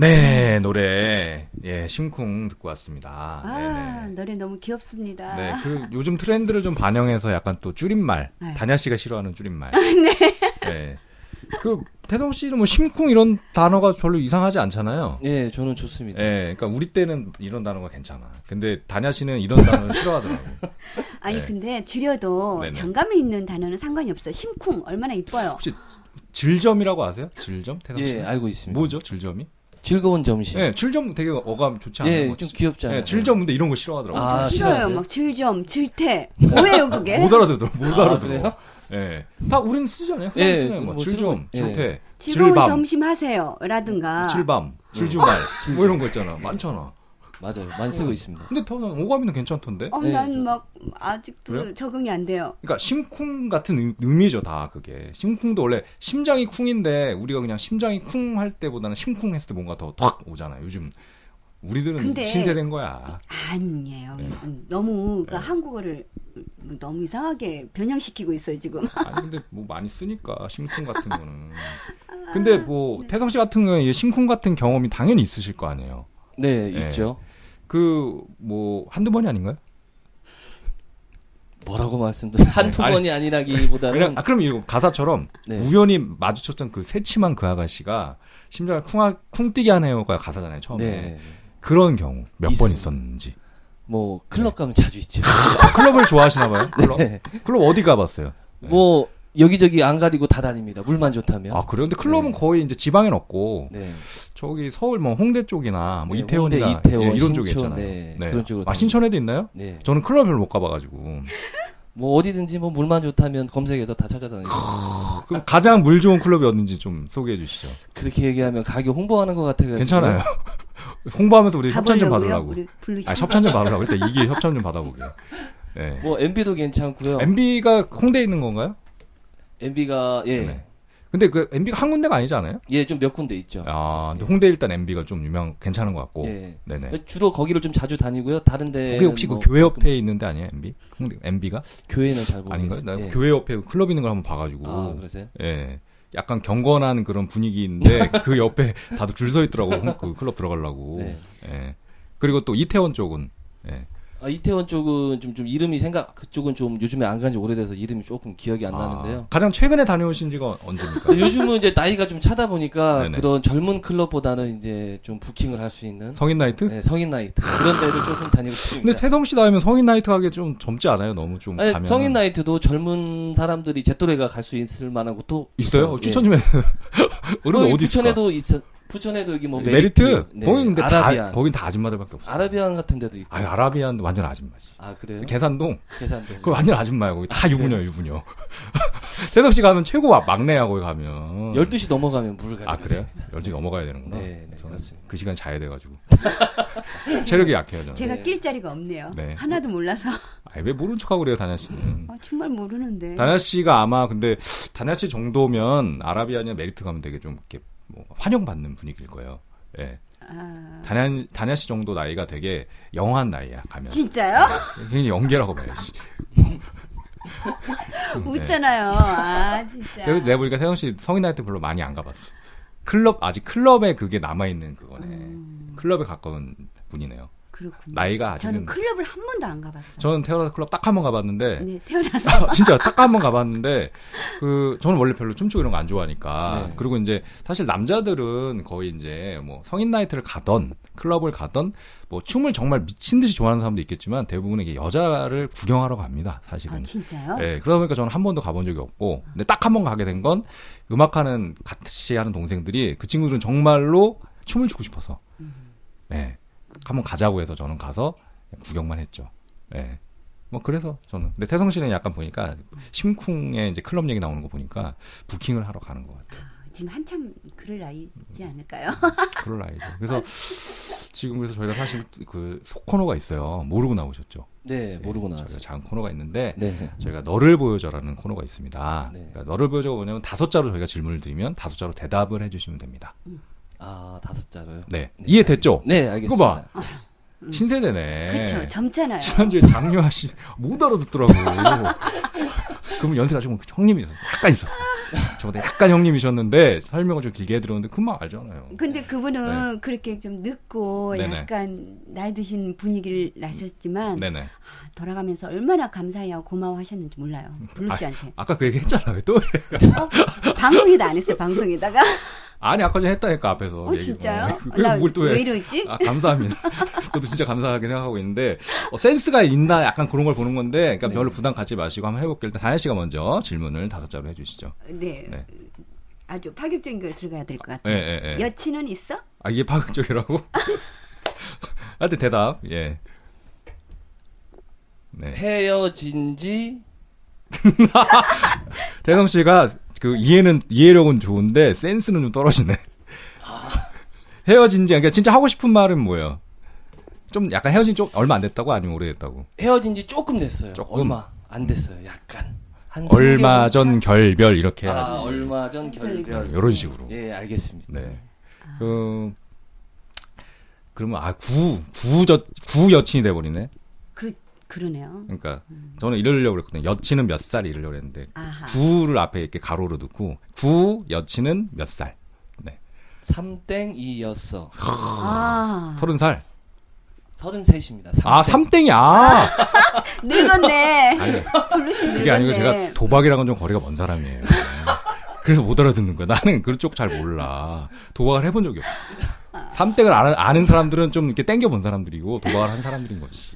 네 노래 예 심쿵 듣고 왔습니다. 아 네네. 노래 너무 귀엽습니다. 네, 그 요즘 트렌드를 좀 반영해서 약간 또 줄임말, 네. 다냐 씨가 싫어하는 줄임말. 네. 그 태성 씨는 뭐 심쿵 이런 단어가 별로 이상하지 않잖아요. 예, 저는 좋습니다. 예, 그러니까 우리 때는 이런 단어가 괜찮아. 근데 다냐 씨는 이런 단어를 싫어하더라고. 아니 네. 근데 줄여도 네네. 장감에 있는 단어는 상관이 없어. 심쿵 얼마나 이뻐요. 혹시 질점이라고 아세요? 질점? 태성 씨. 예, 알고 있습니다. 뭐죠? 질점이? 즐거운 점심. 예, 질점 되게 어감 좋지 않아요? 예, 좀 귀엽지 않아요? 예, 질점 근데 이런 거 싫어하더라고 요. 아, 저 싫어요. 싫어하세요? 막 질점, 질태. 뭐예요 그게? 못 알아듣더라. 못 아, 알아들어. 그래요? 예. 다 우리는 쓰잖아요. 예, 예, 쓰잖아요. 뭐뭐 질점, 쓰고, 예. 질태, 즐거운 질밤, 점심 하세요. 라든가. 질밤, 질주말 뭐 이런 거 있잖아. 많잖아. 맞아요. 많이 쓰고 있습니다. 근데 저는 오감이는 괜찮던데. 어, 네. 난막 아직도 그래요? 적응이 안 돼요. 그러니까 심쿵 같은 의- 의미죠 다 그게. 심쿵도 원래 심장이 쿵인데 우리가 그냥 심장이 쿵 할 때보다는 심쿵 했을 때 뭔가 더확 오잖아요. 요즘 우리들은 근데- 신세된 거야. 아니에요. 네. 음, 너무 그 한국어를 너무 이상하게 변형시키고 있어요 지금. 아니 근데 뭐 많이 쓰니까 심쿵 같은 거는. 근데 뭐 태성 씨 같은 경우에 이 심쿵 같은 경험이 당연히 있으실 거 아니에요. 네, 예. 있죠. 그 뭐 한두 번이 아닌가요? 뭐라고 말씀드려 한두 아니, 번이 아니라기보다는 그냥 아 그럼 이거 가사처럼 네. 우연히 마주쳤던 그 새침한 그 아가씨가 심장을 쿵 쿵뛰게 하네요가 가사잖아요 처음에. 네. 그런 경우 몇 번. 있었는지. 뭐 클럽 가면 자주 있죠. 아, 클럽을 좋아하시나 봐요? 클럽? 네. 클럽 어디 가봤어요? 네. 뭐 여기저기 안 가리고 다 다닙니다. 물만 좋다면. 아 그래요? 근데 클럽은 네. 거의 이제 지방엔 없고 네. 저기 서울 뭐 홍대 쪽이나 뭐 네, 이태원이나 홍대, 이태원, 예, 이런 쪽에 신촌, 있잖아요. 네, 그런 쪽으로 아 신천에도 있나요? 네. 저는 클럽 별로 못 가봐가지고. 뭐 어디든지 뭐 물만 좋다면 검색해서 다 찾아다니고. 그럼 가장 물 좋은 클럽이 어딘지 좀 소개해 주시죠. 그렇게 얘기하면 가격 홍보하는 것 같아요. 괜찮아요. 홍보하면서 우리 협찬 좀? 받으라고. 아 협찬 좀 받으라고. 일단 이게 협찬 좀 받아보게. 네. 뭐 MB도 괜찮고요. MB가 홍대에 있는 건가요? MB가 예. 네. 근데 그 MB가 한 군데가 아니지 않아요? 예, 좀 몇 군데 있죠. 아, 근데 홍대 일단 MB가 좀 유명, 괜찮은 것 같고. 예. 네네. 주로 거기를 좀 자주 다니고요. 다른 데 그게 혹시 그 교회 옆에 있는데 아니에요, MB? 홍대 MB가 교회는 잘 모르겠어요. 아닌가요? 나 예. 교회 옆에 클럽 있는 걸 한번 봐 가지고. 아, 그러세요? 예. 약간 경건한 그런 분위기인데 그 옆에 다들 줄 서 있더라고 홍- 그 클럽 들어가려고. 네. 예. 그리고 또 이태원 쪽은 예. 아, 이태원 쪽은 좀, 좀 이름이 생각, 그쪽은 좀 요즘에 안 간 지 오래돼서 이름이 조금 기억이 안 아, 나는데요. 가장 최근에 다녀오신 지가 언제입니까? 요즘은 이제 나이가 좀 차다 보니까 네네. 그런 젊은 클럽보다는 이제 좀 부킹을 할 수 있는 성인 나이트? 네, 성인 나이트 그런 데를 조금 다니고 있습니다. 근데 태성 씨 나오면 성인 나이트 가기 좀 젊지 않아요? 너무 좀 아니, 가면 성인 나이트도 젊은 사람들이 제 또래가 갈 수 있을 만한 곳도 있어요? 어, 예. 추천 좀 해. 어른 거기 어디 있을까? 부천에도 있어. 부천에도 여기 뭐 메리트? 메리트, 네, 거기 근데 아라비안, 다 거긴 다 아줌마들밖에 없어. 아라비안 같은 데도 있고. 아니 아라비안 완전 아줌마지. 아 그래요? 계산동 계산도. 그거 완전 아줌마야 거기 다 그래요? 유부녀야 유부녀. 태성 씨 가면 최고 막내야 거기 가면. 12시 넘어가면 물을 가야 아 그래요? 열두 넘어가야 되는구나. 네, 네, 그렇습니다. 그 시간 자야 돼가지고 체력이 약해요 저는. 제가 네. 낄 자리가 없네요. 네. 하나도 몰라서 아니, 왜 모른 척하고 그래요 다냐 씨는. 어, 정말 모르는데. 다냐 씨가 아마 근데 다냐 씨 정도면 아라비아냐 메리트 가면 되게 좀 이렇게 뭐 환영받는 분위기일 거예요. 예. 아, 다냐 다냐 씨 정도 나이가 되게 영한 나이야 가면. 진짜요? 굉장히 연계라고 봐야지. 네. 웃잖아요. 아 진짜. 그래서 내가 보니까 태영 씨 성인 나이 때 별로 많이 안 가봤어. 클럽 아직 클럽에 그게 남아 있는 그거네. 음. 클럽에 가까운 분이네요. 그렇군요. 나이가 저는 아직은 클럽을 한 번도 안 가봤어요. 저는 태어나서 클럽 딱 한 번 가봤는데 네, 태어나서 진짜 딱 한 번 가봤는데 그 저는 원래 별로 춤추고 이런 거 안 좋아하니까 네. 그리고 이제 사실 남자들은 거의 이제 뭐 성인 나이트를 가던 클럽을 가던 뭐 춤을 정말 미친 듯이 좋아하는 사람도 있겠지만 대부분은 이게 여자를 구경하러 갑니다 사실은 아 진짜요? 예, 그러다 보니까 저는 한 번도 가본 적이 없고, 근데 딱 한 번 가게 된 건 음악하는 같이 하는 동생들이 그 친구들은 정말로 춤을 추고 싶어서, 예, 한번 가자고 해서 저는 가서 구경만 했죠. 예. 뭐 그래서 저는 근데 태성 씨는 약간 보니까 심쿵에 이제 클럽 얘기 나오는 거 보니까 부킹을 하러 가는 것 같아요. 지금 한참 그럴 나이지 않을까요? 그럴 나이죠. 그래서 지금 그래서 저희가 사실 그속 코너가 있어요. 모르고 나오셨죠. 네, 모르고 예, 나왔어요. 작은 코너가 있는데 네. 저희가 너를 보여줘라는 코너가 있습니다. 네. 그러니까 너를 보여줘가 뭐냐면 다섯 자로 저희가 질문을 드리면 다섯 자로 대답을 해주시면 됩니다. 아, 다섯 자로요? 네, 네. 이해됐죠? 네, 알겠습니다. 이거 봐. 신세대네. 그렇죠. 젊잖아요. 지난주에 씨못 알아듣더라고. 그러면 연세가 조금 형님이 있었어. 약간 있었어. 저보다 약간 형님이셨는데 설명을 좀 길게 해드렸는데 금방 알잖아요. 근데 그분은 그렇게 좀 늦고 네. 네네. 약간 나이 드신 분위기를 나셨지만 네네. 아, 돌아가면서 얼마나 감사해하고 고마워하셨는지 몰라요. 블루 씨한테. 아까 그 얘기 했잖아. 왜 또? 해? 어, 방송에도 안 했어요. 방송에다가 아니 아까 전에 했다니까 앞에서. 어, 진짜요? 나또왜 해? 이러지? 아, 감사합니다. 저도 진짜 감사하게 생각하고 있는데 어, 센스가 있나 약간 그런 걸 보는 건데, 그러니까 네. 별로 부담 갖지 마시고 한번 해볼게요. 일단 다현 씨가 먼저 질문을 다섯 자로 해주시죠. 네. 네. 아주 파격적인 걸 들어가야 될것 예, 같아요. 예, 예. 여친은 있어? 아 이게 파격적이라고? 하여튼 대답. 예. 네. 헤어진 지 대성 씨가 그 이해는 이해력은 좋은데 센스는 좀 떨어지네. 헤어진 지 그러니까 진짜 하고 싶은 말은 뭐예요? 좀 약간 헤어진 지좀 얼마 안 됐다고 아니면 오래됐다고? 헤어진 지 조금 됐어요. 조금? 얼마 안 됐어요. 약간 한 얼마 3개월? 전 결별 이렇게 아, 해야지. 얼마 전 결별. 이런 식으로. 예, 알겠습니다. 네. 그 그러면 아 구 구 저 구 여친이 돼 버리네. 그 그러네요. 그러니까 저는 이러려고 그랬거든요. 여친은 몇 살 이러려고 했는데 아하. 구를 앞에 이렇게 가로로 넣고 구 여친은 몇 살? 네. 삼땡이였어. 아, 서른 살. 서른 셋입니다. 아 삼땡이 아. 늙었네. 아니 늙었네. 그게 아니고 제가 도박이랑은 좀 거리가 먼 사람이에요. 그래서 못 알아듣는 거야. 나는 그쪽 잘 몰라. 도박을 해본 적이 없어. 삼땡을 아는, 아는 사람들은 좀 이렇게 땡겨본 사람들이고 도박을 한 사람들인 거지.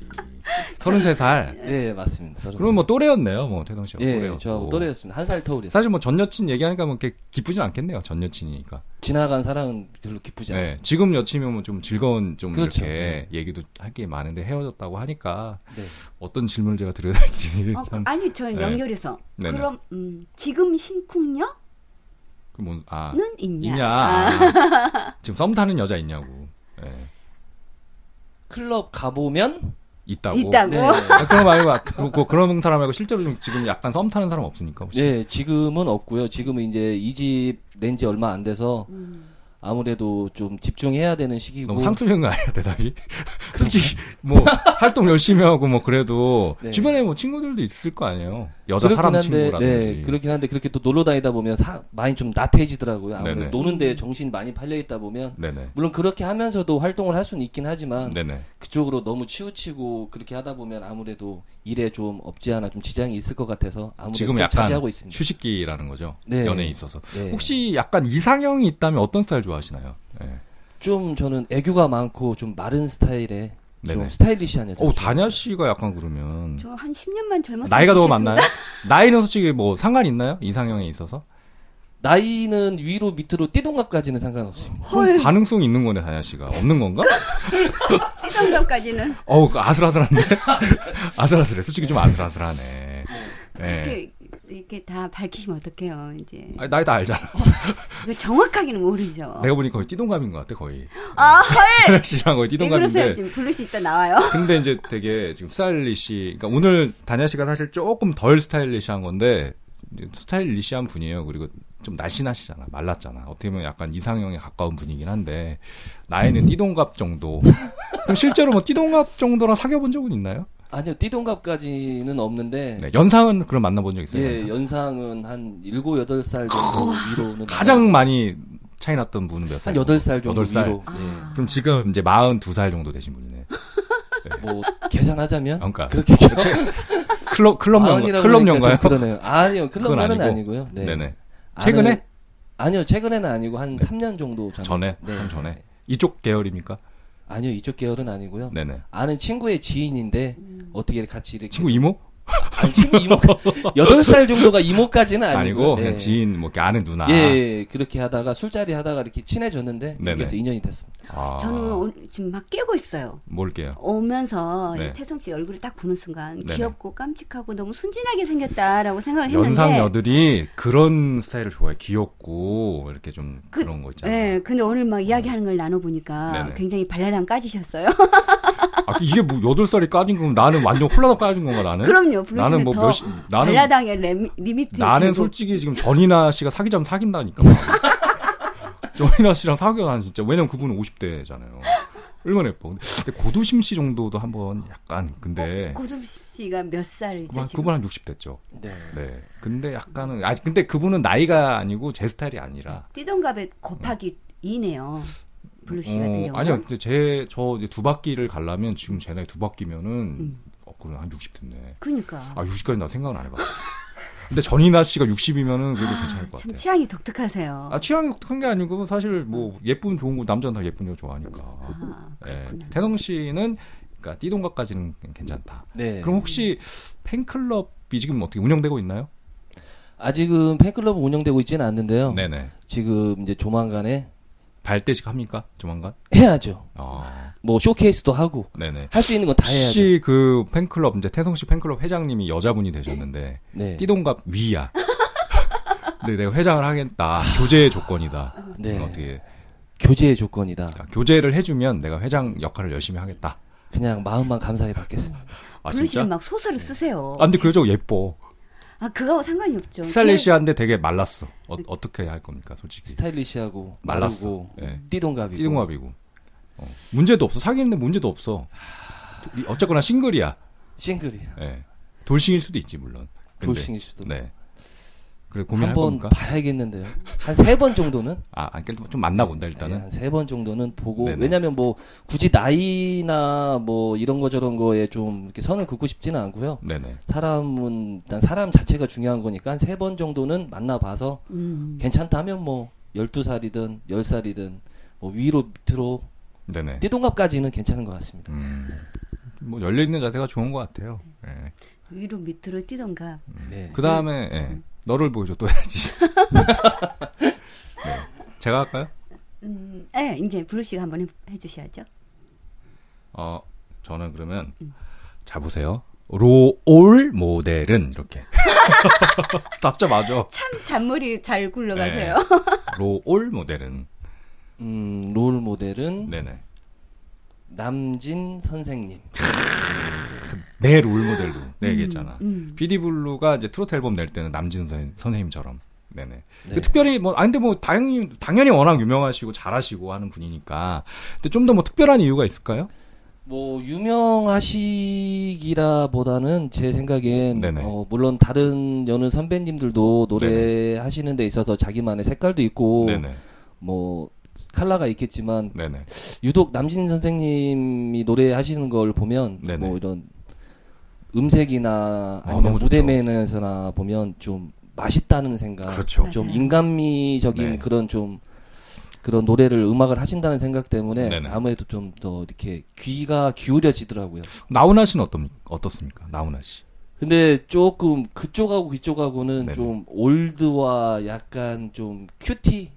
33살. 네, 맞습니다. 서른- 그러면 뭐 또래였네요. 뭐 태동 씨가 예, 또래였고. 저하고 또래였습니다. 한 살 터울이었어요. 사실 뭐 전 여친 얘기하니까 뭐 이렇게 기쁘진 않겠네요. 전 여친이니까. 지나간 사랑은 별로 기쁘지 네. 않습니다. 지금 여친이면 뭐 좀 즐거운 좀 그렇죠. 이렇게 얘기도 할 게 많은데 헤어졌다고 하니까 네. 어떤 질문을 제가 드려야 될지 어, 참. 아니 저 네. 연결해서. 그럼 음, 지금 심쿵녀는 그 뭐, 아, 있냐? 있냐? 아, 아, 지금 썸 타는 여자 있냐고. 예. 클럽 가보면 있다고. 있다고. 네. 아, 그런 말고 아, 그, 그, 그런 사람 말고 실제로 좀 지금 약간 썸 타는 사람 없으니까 혹시. 네, 지금은 없고요. 지금은 이제 이 집 낸 지 얼마 안 돼서 아무래도 좀 집중해야 되는 시기고 너무 상투적인 거 아니야 대답이? 솔직히 뭐 활동 열심히 하고 뭐 그래도 네. 주변에 뭐 친구들도 있을 거 아니에요. 여자 사람 친구라든지. 네, 그렇긴 한데 그렇게 또 놀러 다니다 보면 사- 많이 좀 나태해지더라고요. 아무래도 네네. 노는데 정신 많이 팔려 있다 보면 네네. 물론 그렇게 하면서도 활동을 할 수는 있긴 하지만 네네. 그쪽으로 너무 치우치고 그렇게 하다 보면 아무래도 일에 좀 없지 않아 좀 지장이 있을 것 같아서 아무래도 지금 좀 약간 자제하고 있습니다. 휴식기라는 거죠. 네. 연애에 있어서. 네. 혹시 약간 이상형이 있다면 어떤 스타일 좋아하시나요? 네. 좀 저는 애교가 많고 좀 마른 스타일의. 좀 스타일리시한 여자. 오 다냐 씨가 약간 그러면 저 한 10년만 젊었으면 나이가 더 좋겠습니다. 많나요? 나이는 솔직히 뭐 상관 있나요? 이상형에 있어서? 나이는 위로 밑으로 띠동갑까지는 상관없습니다. 그럼 가능성이 있는 거네 다냐 씨가 없는 건가? 띠동갑까지는 어우 그 아슬아슬한데 아슬아슬해 솔직히 좀 아슬아슬하네. 네. 이렇게 이렇게 다 밝히시면 어떡해요 이제 아니, 나이 다 알잖아. 이거 정확하게는 모르죠. 내가 보니까 거의 띠동갑인 것 같아 거의. 아 헐. 다냐 씨랑 거의 왜 그러세요? 띠동갑인데. 지금 블루씨 이따 나와요. 근데 이제 되게 지금 스타일리시, 그러니까 오늘 다냐 씨가 사실 조금 덜 스타일리시한 건데 스타일리시한 분이에요. 그리고 좀 날씬하시잖아, 말랐잖아. 어떻게 보면 약간 이상형에 가까운 분이긴 한데 나이는 띠동갑 정도. 그럼 실제로 뭐 띠동갑 정도랑 사귀어 본 적은 있나요? 아니요, 띠동갑까지는 없는데 네, 연상은 그럼 만나본 적 있어요? 예, 연상? 연상은 한 7, 8살 정도 위로는 가장 많이 차이 났던 분은 몇 살? 한 8살 정도 8살. 위로. 아. 그럼 지금 이제 42살 정도 되신 분이네. 예. 뭐 계산하자면 그러니까 그렇겠죠. 클럽 클럽 연 마흔이라고 클럽 연가요? 좀 그러네요. 아니요, 클럽 연은 아니고. 아니고요. 네. 네네. 아는- 최근에? 아니요, 최근에는 아니고 한 3년 정도 전. 전에 네. 한 전에 이쪽 계열입니까? 아니요, 이쪽 계열은 아니고요. 네네. 아는 친구의 지인인데 어떻게 같이 이렇게 친구 이모? 아니, 친구 이모 8살 정도가 이모까지는 아니고 아니고 그냥 지인 뭐 이렇게 아는 누나. 예, 예, 그렇게 하다가 술자리 하다가 이렇게 친해졌는데. 그래서 인연이 됐습니다. 아, 저는 지금 막 깨고 있어요. 뭘게요. 오면서 네. 이 태성 씨 얼굴을 딱 보는 순간 네네. 귀엽고 깜찍하고 너무 순진하게 생겼다라고 생각을 했는데 연상 여들이 그런 스타일을 좋아해. 귀엽고 이렇게 좀 그- 그, 런거 있잖아요. 네, 근데 오늘 막 이야기하는 걸 나눠 보니까. 굉장히 발라당 까지셨어요. 아, 이게 뭐 여덟 살이 까진 거면 나는 완전 홀라당 까진 건가 나는? 그럼요, 나는 뭐더 몇, 시- 나는 발라당의 레미, limit 나는 제곱. 솔직히 지금 전인화 씨가 사귀자면 사귄다니까. 전인화 씨랑 사귀어 난 진짜 왜냐면 그분은 50대잖아요. 얼마나 예뻐. 근데, 고두심 씨 정도도 한번 약간 근데 고두심 씨가 몇 살이죠 그분, 지금? 그분 한 60대죠. 네. 네. 근데 약간은 아 근데 그분은 나이가 아니고 제 스타일이 아니라. 띠동갑에 곱하기 2네요. 블루 씨 같은 경우는. 아니요. 근데 제저 두 바퀴를 가려면 지금 제 나이 두 바퀴면은 음. 어 그럼 한 60대네. 그러니까. 아 60까지 나 생각은 안 해봤어. 근데 전인화 씨가 60이면은 그래도 괜찮을 것참 같아요. 취향이 독특하세요. 아 취향이 독특한 게 아니고 사실 뭐 예쁜 좋은 거 남자는 다 예쁜 여 좋아하니까. 아, 예. 태성 씨는 그러니까 띠동갑까지는 괜찮다. 네. 그럼 혹시 팬클럽이 지금 어떻게 운영되고 있나요? 아직은 팬클럽 운영되고 있지는 않는데요. 네네. 지금 이제 조만간에 발대식 합니까? 조만간? 해야죠. 아, 뭐 쇼케이스도 하고. 할 수 있는 건 다 해야죠. 혹시 그 팬클럽 이제 태성 씨 팬클럽 회장님이 여자분이 되셨는데 네. 띠동갑 위야. 근데 내가 회장을 하겠다. 교제의 조건이다. 네. 어떻게 교제의 조건이다. 그러니까 교제를 해주면 내가 회장 역할을 열심히 하겠다. 그냥 마음만 감사히 받겠습니다. 아 진짜? 막 소설을 쓰세요. 아 근데 그 여자가 예뻐. 아, 그거하고 상관이 없죠. 스타일리시한데 되게 말랐어. 어, 어떻게 할 겁니까, 솔직히? 스타일리시하고 말랐어. 마르고 예. 띠동갑이고 띠동갑이고. 어. 문제도 없어. 사귀는데 문제도 없어. 이- 어쨌거나 싱글이야. 싱글이야. 예. 돌싱일 수도 있지 물론. 근데, 돌싱일 수도. 네. 그래 고민할 한번 겁니까? 봐야겠는데요. 한 세 번 정도는 아, 안 그래도 좀 만나 본다 일단은. 한세 번 정도는 보고 네네. 왜냐면 뭐 굳이 나이나 뭐 이런 거 저런 거에 좀 이렇게 선을 긋고 싶지는 않고요. 네네. 사람은 일단 사람 자체가 중요한 거니까 한 세 번 정도는 만나 봐서 음. 괜찮다면 뭐 12살이든 10살이든 뭐 위로 밑으로 네네. 띠동갑까지는 괜찮은 것 같습니다. 음. 뭐 열려 있는 자세가 좋은 것 같아요. 예. 위로 밑으로 뛰던가. 네. 그 다음에 예. 너를 보여줘 또 해야지. 네. 제가 할까요? 음, 예, 이제 블루 씨가 한번 해, 해주셔야죠. 어, 저는 그러면 자 보세요. 로올 모델은 이렇게. 답자 맞아. 참 잔머리 잘 굴러가세요. 네. 로올 모델은 음, 롤 모델은 네네. 남진 선생님. 내롤 모델도 내 얘기했잖아. 음. 피디 블루가 이제 트로트 앨범 낼 때는 남진 선, 선생님처럼. 네네. 네. 그 특별히 뭐, 아, 근데 뭐, 당연히, 당연히 워낙 유명하시고 잘하시고 하는 분이니까. 근데 좀 더 뭐 특별한 이유가 있을까요? 뭐 유명하시기라 보다는 제 생각엔 네네. 어, 물론 다른 여느 선배님들도 노래 하시는 데 있어서 자기만의 색깔도 있고 네네. 뭐 칼라가 있겠지만 네네. 유독 남진 선생님이 노래하시는 걸 보면 네네. 뭐 이런 음색이나 아, 아니면 너무 무대. 매너에서나 보면 좀 맛있다는 생각, 그렇죠. 좀 맞아요. 인간미적인 네. 그런 좀 그런 노래를 음악을 하신다는 생각 때문에 네네. 아무래도 좀 더 이렇게 귀가 기울여지더라고요. 나훈아 씨는 어떻, 어떻습니까? 나훈아 씨. 근데 조금 그쪽하고 그쪽하고는 네네. 좀 올드와 약간 좀 큐티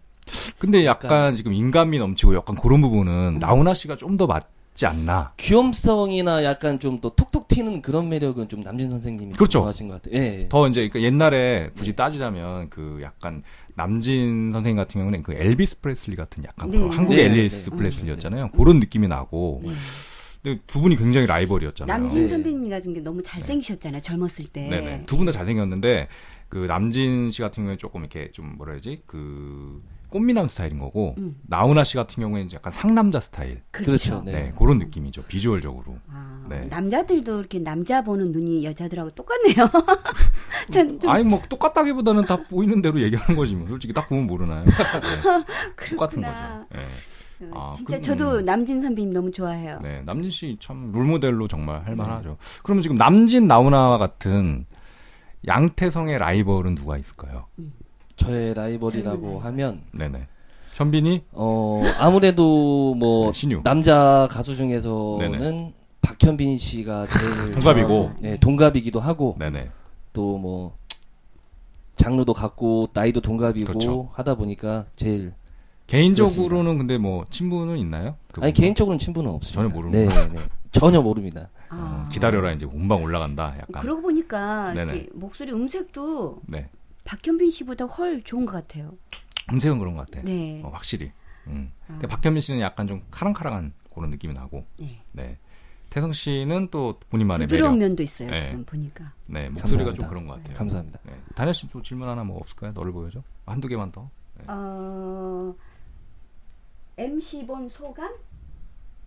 근데 약간, 약간- 지금 인간미 넘치고 약간 그런 부분은 나훈아 씨가 좀 더 맞지 않나. 귀염성이나 약간 좀 더 톡톡 튀는 그런 매력은 좀 남진 선생님이 좀 그렇죠. 좋아하신 것 같아요. 예. 더 이제 그 옛날에 굳이 따지자면 그 약간 남진 선생님 같은 경우는 그 엘비스 프레슬리 같은 약간 네, 그 한국의 네, 엘비스 네. 프레슬리였잖아요. 그런 느낌이 나고. 네. 근데 두 분이 굉장히 라이벌이었잖아요. 남진 네. 선배님 같은 게 너무 잘생기셨잖아요. 젊었을 때. 네네. 두 분 다 잘생겼는데 그 남진 씨 같은 경우에 조금 이렇게 좀 뭐라 해야지 그 꽃미남 스타일인 거고 음. 나훈아 씨 같은 경우에는 약간 상남자 스타일. 그렇죠. 네. 네. 그런 느낌이죠. 비주얼적으로. 아, 네. 남자들도 이렇게 남자 보는 눈이 여자들하고 똑같네요. 전 좀 아니 뭐 똑같다기보다는 다 보이는 대로 얘기하는 거지 뭐. 솔직히 딱 보면 모르나요? 네. 똑같은. 거죠. 네. 어, 아, 진짜 그- 저도 음. 남진 선배님 너무 좋아해요. 네, 남진 씨 참 롤모델로 정말 할만하죠. 그러면 지금 남진 나훈아와 같은 양태성의 라이벌은 누가 있을까요? 저의 라이벌이라고 젊은 하면 네네. 현빈이 어 아무래도 뭐 네, 신유. 남자 가수 중에서는 네네. 박현빈 씨가 제일 동갑이고. 네, 동갑이기도 하고 네네. 또뭐 장르도 같고 나이도 동갑이고 그렇죠. 하다 보니까 제일 개인적으로는 근데 뭐 친분은 있나요? 아니 그분과? 개인적으로는 친분은 없습니다. 전혀 모르는구나. 네, 네. 전혀 모릅니다. 아. 어, 기다려라 이제 본방 올라간다. 약간. 그러고 보니까 목소리 음색도 네. 박현빈 씨보다 훨 좋은 것 같아요. 음색은 그런 것 같아. 네. 어, 확실히. 음. 아. 근데 박현민 씨는 약간 좀 카랑카랑한 그런 느낌이 나고. 네. 네. 태성 씨는 또 본인만의 부드러운 매력. 면도 있어요. 네. 지금 보니까. 네, 목소리가 감사합니다. 좀 그런 것 같아요. 감사합니다. 네. 다니엘 씨또 질문 하나 뭐 없을까요? 너를 보여줘. 한두 개만 더. 어, MC 본 소감?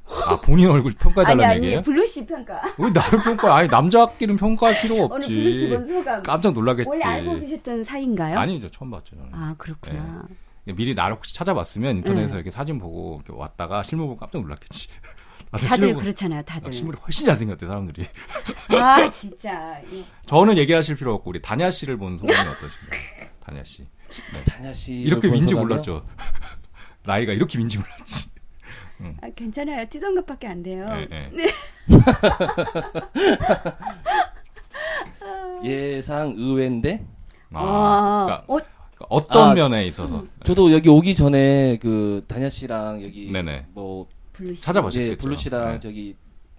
아 본인 얼굴 아니 평가해달라는 아니 얘기예요? 블루 씨 평가. 왜 나를 평가? 아니 남자끼리는 평가할 필요가 오늘 블루 씨본 없지. 소감. 깜짝 놀라겠지. 원래 알고 계셨던 사이인가요? 아니죠, 처음 봤죠. 저는. 아 그렇구나. 미리 나를 혹시 찾아봤으면 인터넷에서 네. 이렇게 사진 보고 이렇게 왔다가 실물 보고 깜짝 놀랐겠지. 다들 다들 실물- 그렇잖아요, 아, 다들. 실물이 훨씬 잘생겼대 사람들이. 아, 진짜. 이- 저는 얘기하실 필요 없고 우리 단야 씨를 본 소감이 어떠신가요? 단야 씨. 단야 씨 이렇게 윈지 몰랐죠. 나이가 이렇게 윈지 몰랐지. 아, 괜찮아요. 띠동갑밖에 안 돼요. 예, 예. 네. 예상 의외인데 아, 그러니까 어, 어떤 아, 면에 있어서 저도 여기 오기 전에 그 단야 씨랑 여기 네네. 뭐 블루 씨. 찾아보셨겠죠. 예, 블루 씨랑 네. 저기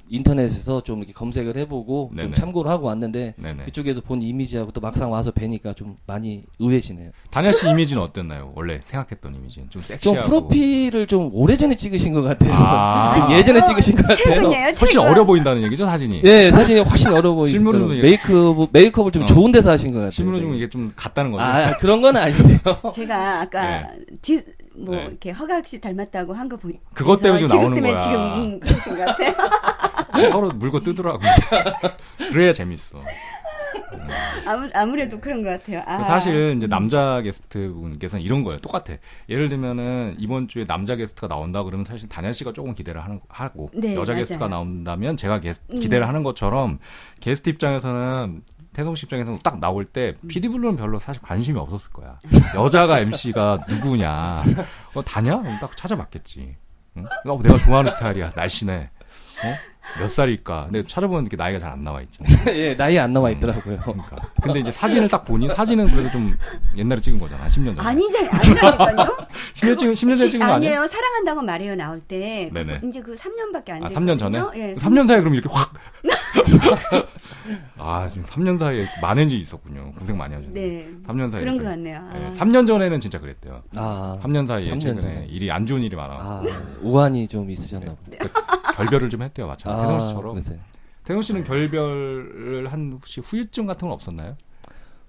인터넷에서 좀 이렇게 검색을 해보고 네네. 좀 참고를 하고 왔는데 네네. 그쪽에서 본 이미지하고 또 막상 와서 뵈니까 좀 많이 의외시네요. 단야 씨 이미지는 어땠나요? 원래 생각했던 이미지는 좀좀 섹시하고 프로필을 좀 오래전에 찍으신 것 같아요. 아. 좀 예전에 찍으신 것 같아요. 최근이에요, 훨씬 최근. 어려 보인다는 얘기죠 사진이. 예, 사진이 훨씬 어려 보이시죠. 실물은 메이크업 메이크업을 좀 어. 좋은 데서 하신 것 같아요. 실물은 좀 네. 이게 좀 같다는 거죠. 아 그런 건 아닌데요. 제가 아까 디, 뭐 네. 이렇게 허각 씨 닮았다고 한 거 보니 그것 때문에 지금 나오는 때문에 거야. 지금 음, 그러신 것 같아요. 서로 물고 뜨더라고. 그래야 재밌어. 아무 아무래도 그런 것 같아요. 아, 사실 이제 남자 게스트 분께서는 이런 거예요. 똑같아. 예를 들면은 이번 주에 남자 게스트가 나온다 그러면 사실 단야 씨가 조금 기대를 하는 하고 네, 여자 맞아요. 게스트가 나온다면 제가 게스, 음. 기대를 하는 것처럼 게스트 입장에서는 태성 씨 입장에서는 딱 나올 때 음. 피디블루는 별로 사실 관심이 없었을 거야. 여자가 MC가 누구냐? 어 단야? 그럼 딱 찾아봤겠지. 응? 어, 내가 좋아하는 스타일이야. 날씬해. 어? 몇 살일까? 근데 찾아보면 이렇게 나이가 잘 안 나와 있잖아. 예, 나이 안 나와 있더라고요. 그러니까. 근데 이제 사진을 딱 보니 사진은 그래도 좀 옛날에 찍은 거잖아. 10년 전에. 아니잖아요. 아니라니까요. 10년 찍은 10년 전에 찍은 거 아니야? 아니에요. 사랑한다고 말해요 나올 때. 네네. 그, 이제 그 3년밖에 안 아, 됐거든요. 3년 전에? 예, 3년 사이에 그럼 이렇게 확. 아, 지금 3년 사이에 많은 일이 있었군요. 고생 많이 하셨네. 네. 3년 사이에. 그런. 것 같네요. 아. 예, 3년 전에는 진짜 그랬대요. 아, 3년 사이에 3년 최근에 전에. 일이 안 좋은 일이 많아. 아 우환이 좀 있으셨나 보네. 그러니까 결별을 좀 했대요. 마찬가지. 태성 씨처럼. 그래서 태성 씨는 결별을 한 혹시 후유증 같은 건 없었나요?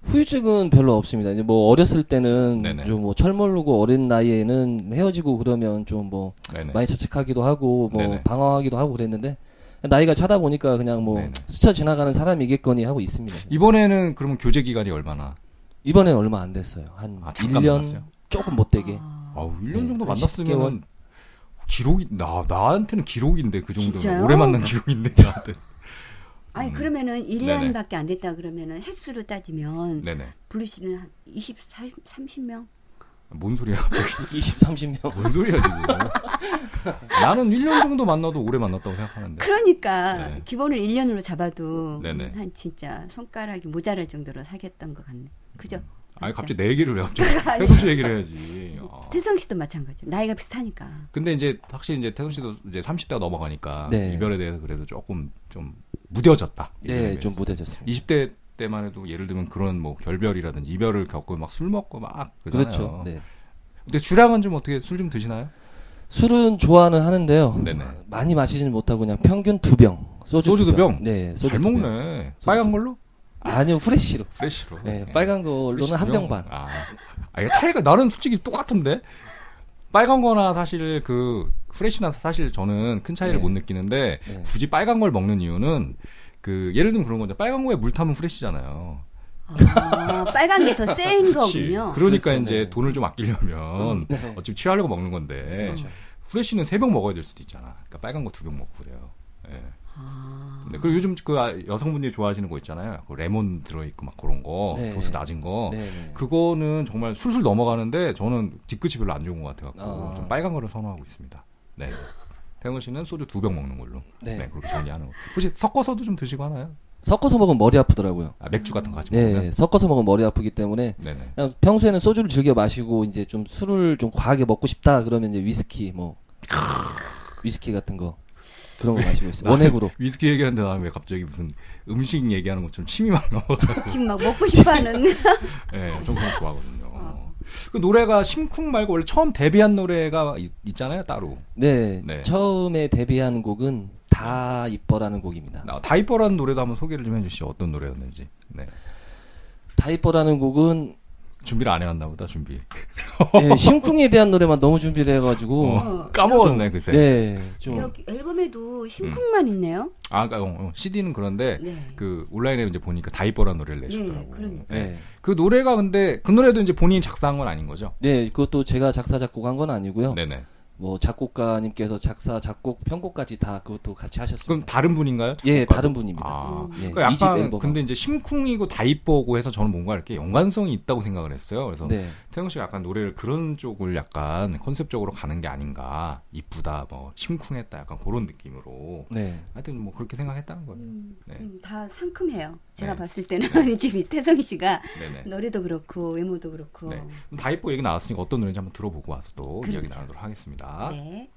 후유증은 별로 없습니다. 이제 뭐 어렸을 때는. 좀 뭐 철모르고 어린 나이에는 헤어지고 그러면 좀 뭐. 많이 자책하기도 하고 뭐 네네. 방황하기도 하고 그랬는데 나이가 차다 보니까 그냥 뭐 네네. 스쳐 지나가는 사람이겠거니 하고 있습니다. 이번에는 그러면 교제 기간이 얼마나? 이번엔 얼마 안 됐어요. 한 아, 잠깐 1년 만났어요? 조금 못 되게. 아우, 1년 네, 정도 한 만났으면 기록이 나 나한테는 기록인데 그 정도면 진짜요? 오래 만난 기록인데 나한테. 아니 음. 그러면은 네네. 1년밖에 안 됐다 그러면은 횟수로 따지면 네네. 블루 씨는 한 20, 40, 30명? 뭔 소리야 갑자기? 20, 30명. 뭔 소리야 지금? 나는 1년 정도 만나도 오래 만났다고 생각하는데. 그러니까 네. 기본을 1년으로 잡아도 네네. 한 진짜 손가락이 모자랄 정도로 사귀었던 것 같네. 그죠? 아니 맞죠? 갑자기 내 얘기를 해 갑자기. 아니. 태성 씨 얘기를 해야지. 아. 태성 씨도 마찬가지죠. 나이가 비슷하니까. 근데 이제 확실히 이제 태성 씨도 이제 30대가 넘어가니까 네. 이별에 대해서 그래도 조금 좀 무뎌졌다. 네. 좀 무뎌졌습니다. 20대 때만 해도 예를 들면 그런 뭐 결별이라든지 이별을 겪고 막 술 먹고 막 그러잖아요. 그렇죠. 네. 근데 주량은 좀 어떻게 술 좀 드시나요? 술은 좋아는 하는데요. 네네. 많이 마시지는 못하고 그냥 평균 두 병. 소주, 소주 두두 병? 네, 소주 잘 두 병. 먹네. 빨간 걸로? 아니요, 후레쉬로. 프레시로. 네, 빨간 걸로는 한두병 반. 아, 아 이게 차이가 나는 솔직히 똑같은데 빨간 거나 사실 그 프레시나 사실 저는 큰 차이를 네. 못 느끼는데 네. 굳이 빨간 걸 먹는 이유는 그 예를 들면 그런 거죠. 빨간 거에 물 타면 프레시잖아요. 아, 빨간 게 더 센. 거군요. 그러니까 그렇죠, 이제 네. 돈을 좀 아끼려면 네. 어차피 취하려고 먹는 건데 그렇죠. 후레쉬는 세 병 먹어야 될 수도 있잖아. 그러니까 빨간 거 두 병 먹고 그래요. 예. 아, 네, 그리고 요즘 그 아- 여성분들이 좋아하시는 거 있잖아요. 그 레몬 들어있고 막 그런 거, 네. 도수 낮은 거. 네, 네. 그거는 정말 술술 넘어가는데 저는 뒤끝이 별로 안 좋은 것 같아요. 아. 좀 빨간 거를 선호하고 있습니다. 네. 태훈 씨는 소주 두 병 먹는 걸로. 네. 네. 그렇게 정리하는 거. 혹시 섞어서도 좀 드시고 하나요? 섞어서 먹으면 머리 아프더라고요. 아, 맥주 같은 거 같이 네, 먹으면? 섞어서 먹으면 머리 아프기 때문에 평소에는 소주를 즐겨 마시고 이제 좀 술을 좀 과하게 먹고 싶다 그러면 이제 위스키 뭐 위스키 같은 거 그런 거 마시고 있어요. 원액으로. 위스키 얘기하는데 나는 왜 갑자기 무슨 음식 얘기하는 것처럼 침이 막 나와가지고. 지금 막 먹고 싶어하는 네, 좀 그런 거 좋아하거든요. 그 노래가 심쿵 말고 원래 처음 데뷔한 노래가 있, 있잖아요, 따로. 네, 네. 처음에 데뷔한 곡은 다 이뻐라는 곡입니다. 나 다이퍼라는 노래도 한번 소개를 좀 해주시죠. 어떤 노래였는지. 네. 다 이뻐라는 곡은 준비를 안 해왔나 보다, 준비. 예, 심쿵에 대한 노래만 너무 준비를 해가지고 어, 까먹었네, 그새. 네, 좀 여기 앨범에도 심쿵만 있네요. 아, 어, 어, CD는 그런데 네. 그 온라인에 이제 보니까 다이퍼라는 노래를 내셨더라고요. 그러니까. 네. 그 노래가 근데 그 노래도 이제 본인이 작사한 건 아닌 거죠? 네, 그것도 제가 작사 작곡한 건 아니고요. 네네. 뭐 작곡가님께서 작사, 작곡, 편곡까지 다 그것도 같이 하셨습니다. 그럼 다른 분인가요? 예, 작곡가도? 다른 분입니다. 아, 예, 그러니까 약간. 근데 이제 심쿵이고 다 이뻐고 해서 저는 뭔가 이렇게 연관성이 있다고 생각을 했어요. 그래서 네. 태영 씨가 약간 노래를 그런 쪽을 약간 컨셉적으로 가는 게 아닌가. 이쁘다, 뭐 심쿵했다, 약간 그런 느낌으로. 네. 하여튼 뭐 그렇게 생각했다는 거예요. 네. 음, 다 상큼해요. 제가 네. 봤을 때는 이 집이 태성 씨가 네네. 노래도 그렇고 외모도 그렇고. 네. 다 이뻐 얘기 나왔으니까 어떤 노래인지 한번 들어보고 와서 또 그렇죠. 이야기 나누도록 하겠습니다. 네.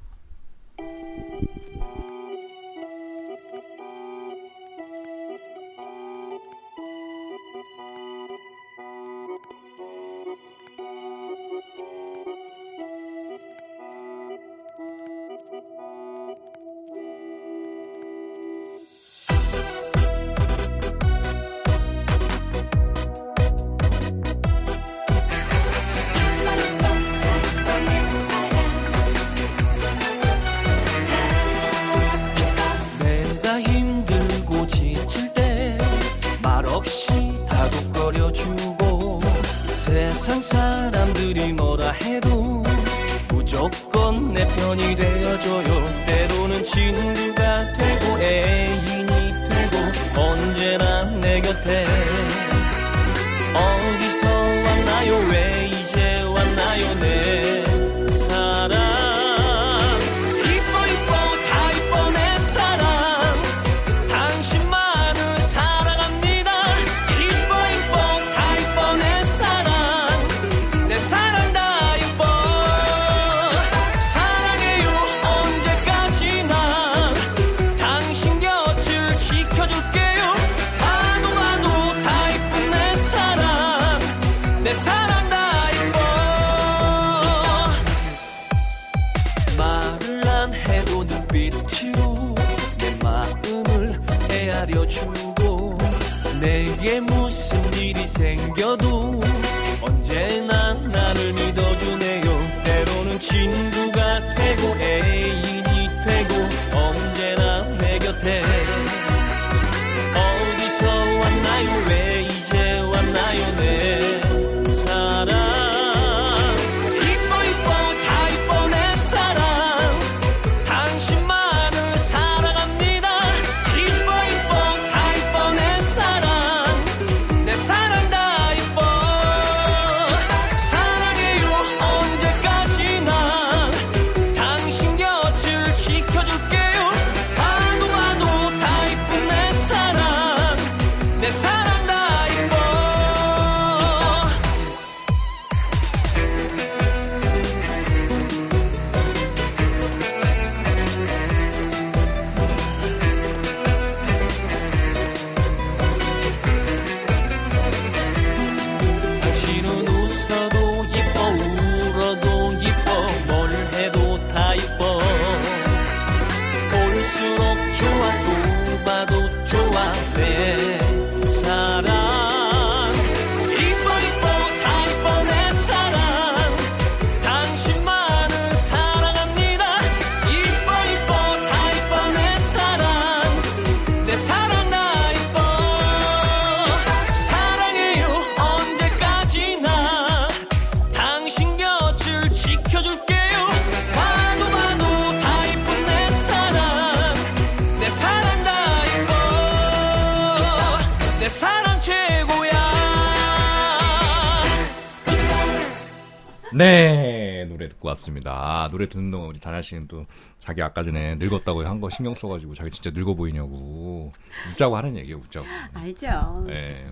노래 듣는 동안 우리 단야 씨는 또 자기 아까 전에 늙었다고 한 거 신경 써가지고 자기 진짜 늙어 보이냐고 웃자고 하는 얘기예요, 웃자고. 알죠. 네.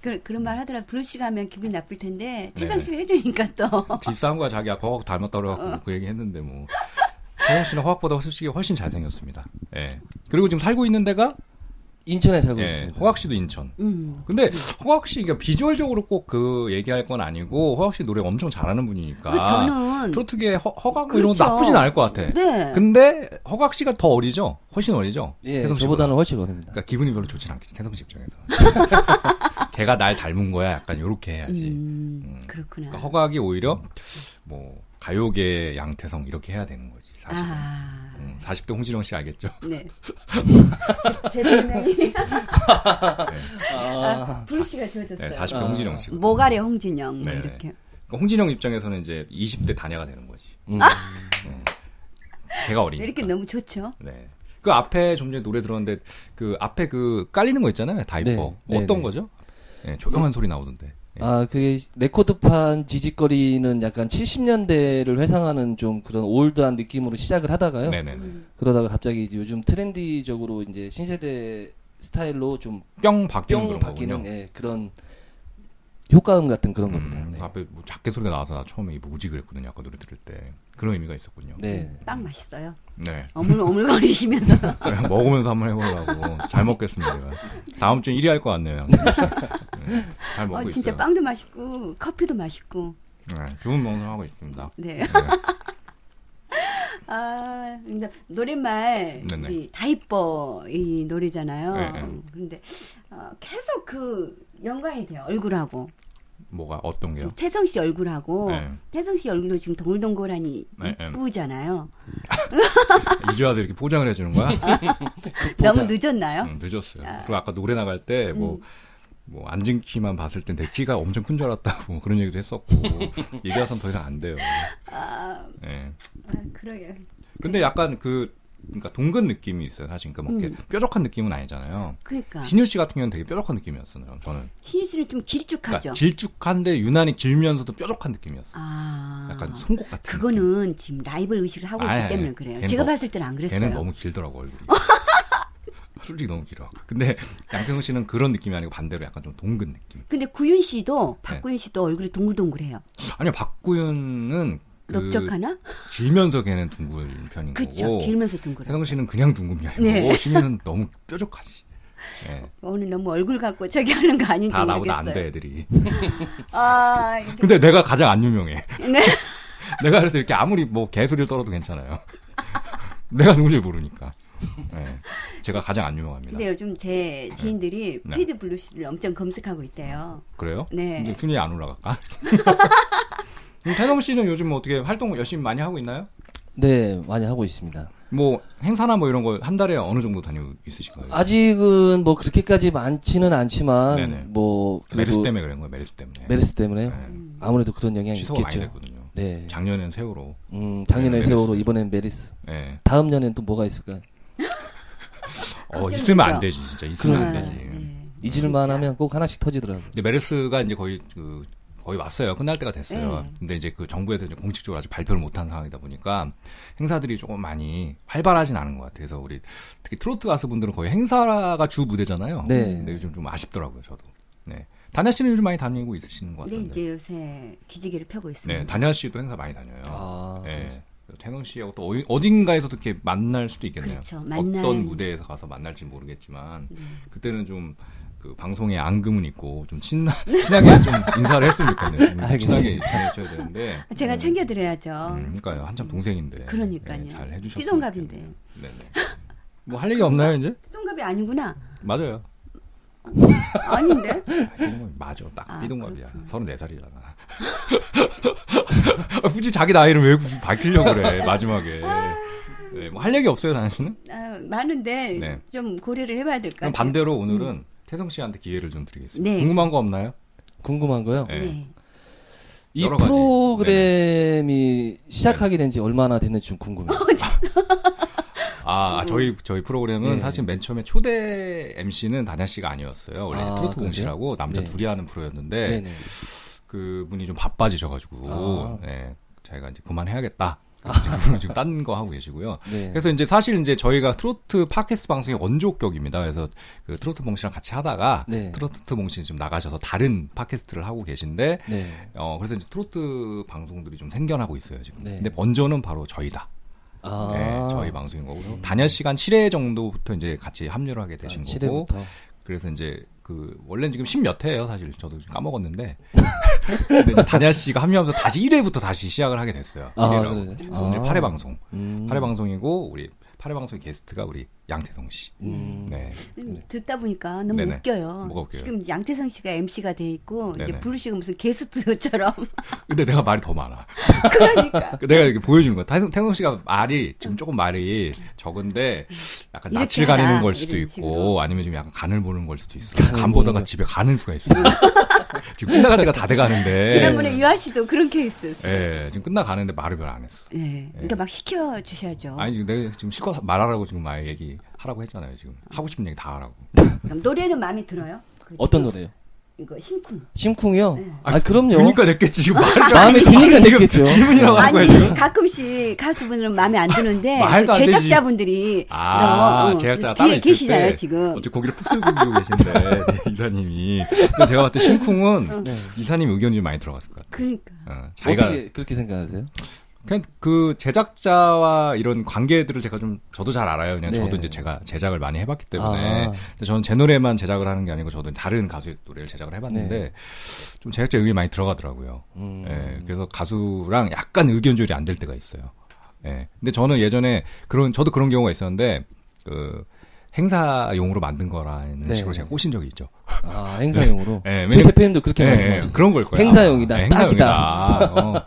그, 그런 말 하더라. 블루 씨가 하면 기분이 나쁠 텐데 태성 네. 씨가 해주니까 또. 뒷싸움과 자기 아까 허각 닮았다고 그래갖고 그 얘기 했는데 뭐. 태성 씨는 허각보다 솔직히 훨씬 잘생겼습니다. 예. 그리고 지금 살고 있는 데가 인천에 살고 예, 있습니다. 허각 씨도 인천. 음. 근데 허각 씨 그러니까 비주얼적으로 꼭 그 얘기할 건 아니고 허각 씨 노래 엄청 잘하는 분이니까. 그 저는 트로트계 허, 허각 뭐 이런 거 그렇죠. 나쁘진 않을 것 같아. 네. 근데 허각 씨가 더 어리죠? 훨씬 어리죠? 예, 태성 씨보다. 저보다는 훨씬 어립니다. 그러니까 기분이 별로 좋진 않겠지 태성 씨 입장에서. 걔가 날 닮은 거야. 약간 요렇게 해야지. 음, 음. 그렇구나. 그러니까 허각이 오히려 뭐 가요계 양태성 이렇게 해야 되는 거지. 사실. 아, 음, 40대 홍진영 씨 알겠죠? 네. 제, 제 별명이 아, 브루 씨가 지어줬어요. 네, 40대 아. 홍진영 씨. 모가래 홍진영 뭐 네. 이렇게. 그러니까 홍진영 입장에서는 이제 20대 다녀가 되는 거지. 음. 음. 제가 어리니까. 이렇게 너무 좋죠. 네. 그 앞에 좀 전에 노래 들었는데 그 앞에 그 깔리는 거 있잖아요. 다이퍼. 네, 네, 어떤 네. 거죠? 네, 조용한 소리 나오던데. 예. 아, 그게 레코드판 지직거리는 약간 70년대를 회상하는 좀 그런 올드한 느낌으로 시작을 하다가요. 네네네. 그러다가 갑자기 요즘 트렌디적으로 이제 신세대 스타일로 좀 뿅 바뀌는 뿅 바뀌는. 예, 그런 효과음 같은 그런 겁니다. 음, 네. 그 앞에 뭐 작게 소리가 나와서 나 처음에 뭐지 그랬거든요. 아까 노래 들을 때 그런 의미가 있었군요. 네. 빵 맛있어요. 네. 어물 어물거리시면서. 그냥 먹으면서 한번 해보려고 잘 먹겠습니다. 제가. 다음 주에 1위 할 것 같네요. 네, 잘 먹고 어, 진짜 있어요. 빵도 맛있고 커피도 맛있고. 네, 좋은 방송 하고 있습니다. 네. 네. 아, 근데 노랫말 네네. 이 다이뻐 이 노래잖아요. 네, 네. 근데 어, 계속 그 연관이 돼요. 얼굴하고. 뭐가 어떤 게요? 태성 씨 얼굴하고 네. 태성 씨 얼굴도 지금 동글동글하니 네, 네. 이쁘잖아요. 이주아도 이렇게 포장을 해주는 거야? 너무 늦었나요? 응, 늦었어요. 아. 그리고 아까 노래 나갈 때뭐 음. 뭐 앉은 키만 봤을 땐 내 키가 엄청 큰 줄 알았다고 뭐 그런 얘기도 했었고 이제와선 더 이상 안 돼요. 아, 예. 아 그러게요. 근데 약간 그 그러니까 동근 느낌이 있어요. 사실 그러니까 뭐 이렇게 음. 뾰족한 느낌은 아니잖아요. 그러니까 신유 씨 같은 경우는 되게 뾰족한 느낌이었어요. 저는. 신유 씨는 좀 길쭉하죠. 그러니까 길쭉한데 유난히 길면서도 뾰족한 느낌이었어. 요 아, 약간 송곳 같은. 느낌. 그거는 지금 라이벌 의식을 하고 있기 아니, 아니, 때문에 그래요. 제가 너- 봤을 때는 안 그랬어요. 걔는 너무 길더라고 얼굴이. 솔직히 너무 길어. 근데 양평우 씨는 그런 느낌이 아니고 반대로 약간 좀 동근 느낌. 근데 구윤 씨도 네. 박구윤 씨도 얼굴이 동글동글해요. 아니요 박구윤은 그 넓적하나? 길면서 걔는 둥근 편인 그쵸. 거고 길면서 둥글어. 혜성 씨는 그냥 둥근 편이고 네. 신유는 너무 뾰족하지. 예. 오늘 너무 얼굴 갖고 저기 하는 거 아닌지 다 나보다 모르겠어요. 안돼 애들이. 아, 근데 내가 가장 안 유명해. 네. 내가 그래서 이렇게 아무리 뭐 개소리를 떨어도 괜찮아요. 내가 누군지 모르니까. 예. 제가 가장 안 유명합니다. 근데 요즘 제 지인들이 네. 피드 블루시를 엄청 검색하고 있대요. 그래요? 네. 근데 순위 안 올라갈까? 태성 씨는 요즘 뭐 어떻게 활동 열심히 많이 하고 있나요? 네, 많이 하고 있습니다. 뭐 행사나 뭐 이런 거 한 달에 어느 정도 다니고 있으신가요? 아직은 뭐 그렇게까지 많지는 않지만 네네. 뭐 메르스 때문에 그런 거예요. 메르스 때문에. 메르스 때문에요. 네. 아무래도 그런 영향이 취소가 많이 있겠죠. 됐거든요. 네. 작년엔 세월호. 음, 작년에 네, 세월호 메르스. 이번엔 메르스. 예. 다음 년엔 또 뭐가 있을까요? 어? 있으면 안 되지, 진짜. 있으면 안 네, 되지. 네. 잊을만 진짜. 하면 꼭 하나씩 터지더라고요. 근데 메르스가 이제 거의 그 거의 왔어요. 끝날 때가 됐어요. 네. 근데 이제 그 정부에서 이제 공식적으로 아직 발표를 못한 상황이다 보니까 행사들이 조금 많이 활발하진 않은 것 같아요. 그래서 우리 특히 트로트 가수분들은 거의 행사가 주 무대잖아요. 네. 근데 요즘 좀 아쉽더라고요, 저도. 네. 다냐 씨는 요즘 많이 다니고 있으시는 것 근데 같은데. 이제 요새 기지개를 펴고 있습니다. 네, 다냐 씨도 행사 많이 다녀요. 아, 네. 태능 씨하고 또 어딘가에서도 이렇게 만날 수도 있겠네요. 그렇죠. 만날- 어떤 무대에서 가서 만날지 모르겠지만 네. 그때는 좀 그 방송에 앙금은 있고 좀 친하, 친하게 좀 인사를 했으면 좋겠네요. 친하게 지내셔야 되는데. 제가 음, 챙겨드려야죠. 음, 그러니까요. 한참 동생인데. 그러니까요. 네, 잘 해주셨으면 띠동갑인데. 네네. 뭐 할 얘기 없나요 이제? 띠동갑이 아니구나. 맞아요. 아닌데? 아, 맞아. 딱 아, 띠동갑이야. 그렇구나. 34살이잖아. 굳이 자기 나이를 왜 굳이 밝히려고 그래 마지막에. 네, 뭐 할 얘기 없어요, 다현 씨는? 아, 많은데 네. 좀 고려를 해봐야 될 것 같아요. 반대로 오늘은 태성 씨한테 기회를 좀 드리겠습니다. 네. 궁금한 거 없나요? 궁금한 거요. 네. 네. 이. 프로그램이 시작하게 된 지 얼마나 됐는지 좀 궁금해요. 아, 아, 저희 저희 프로그램은 네. 사실 맨 처음에 초대 MC는 다냐 씨가 아니었어요. 원래 아, 트로트? 공시라고 남자 네. 둘이 하는 프로였는데 네네. 그 분이 좀 바빠지셔가지고 아. 네, 자기가 이제 그만해야겠다. 지금 지금 딴 거 하고 계시고요. 네. 그래서 이제 사실 이제 저희가 트로트 팟캐스트 방송의 원조격입니다. 그래서 그 트로트 몽씨랑 같이 하다가 네. 트로트 몽씨 지금 나가셔서 다른 팟캐스트를 하고 계신데 네. 어 그래서 이제 트로트 방송들이 좀 생겨나고 있어요 지금. 네. 근데 원조는 바로 저희다. 아. 네, 저희 방송인 거고 그래서 단열 시간 7회 정도부터 이제 같이 합류를 하게 되신 아, 거고 7회부터. 그래서 이제 그 원래는 지금 10몇 회예요 사실 저도 까먹었는데 근데 이제 단열 씨가 합류하면서 다시 1회부터 다시 시작을 하게 됐어요. 아, 1회라고. 그래요? 그래서 오늘 아. 8회 방송. 음. 8회 방송이고 우리 8회 방송의 게스트가 우리 양태성 씨. 음. 네. 음, 듣다 보니까 너무 네네. 웃겨요. 뭐가 웃겨요? 지금 양태성 씨가 MC가 돼 있고 이제 네네. 브루 씨가 무슨 게스트처럼 근데 내가 말이 더 많아. 그러니까 내가 이렇게 보여주는 거야. 태성, 태성 씨가 말이 지금 조금 말이 적은데 약간 낯을 하라, 가리는 걸 수도 있고 식으로. 아니면 좀 약간 간을 보는 걸 수도 있어. 간 보다가 집에 가는 수가 있어. 지금 끝나갈 때가 다 돼가는데. 지난번에 유아 씨도 그런 케이스였어. 예, 지금 끝나가는데 말을 별 안 했어. 네. 그러니까 막 시켜 주셔야죠. 아니 지금 내가 지금 실컷 말하라고 지금 말 얘기 하라고 했잖아요. 지금 하고 싶은 얘기 다 하라고. 그럼 노래는 마음에 들어요? 그 어떤 노래요? 이거 심쿵. 심쿵이요? 네. 아, 그럼요. 그러니까 냈겠지 지금 마음에 드니까 지금 냈겠죠. 질문이라고 한 아니 지금. 가끔씩 가수분들은 마음에 안 드는데 그. 제작자분들이 아, 너무, 어, 제작자가 뒤에 따로 있을 계시잖아요 때 지금. 어째 고기를 푹 쓰고 계신데 네, 이사님이. 근데 제가 봤을 때 심쿵은 네. 이사님 의견이 좀 많이 들어갔을 것 같아요. 그러니까 어, 자기가 어떻게 그렇게 생각하세요? 그냥 그 제작자와 이런 관계들을 제가 좀 저도 잘 알아요. 그냥 네. 저도 이제 제가 제작을 많이 해봤기 때문에 아. 저는 제 노래만 제작을 하는 게 아니고 저도 다른 가수의 노래를 제작을 해봤는데 네. 좀 제작자 의견이 많이 들어가더라고요. 음. 예, 그래서 가수랑 약간 의견 조율이 안 될 때가 있어요. 예. 근데 저는 예전에 그런 저도 그런 경우가 있었는데 그 행사용으로 만든 거라는 네. 식으로 제가 꼬신 적이 있죠. 아, 행사용으로. 예, 저희 왜냐면- 대표님도 그렇게 예, 예, 말씀하셨어요. 그런 걸 거야. 행사용이다. 예, 행사용이다. 어.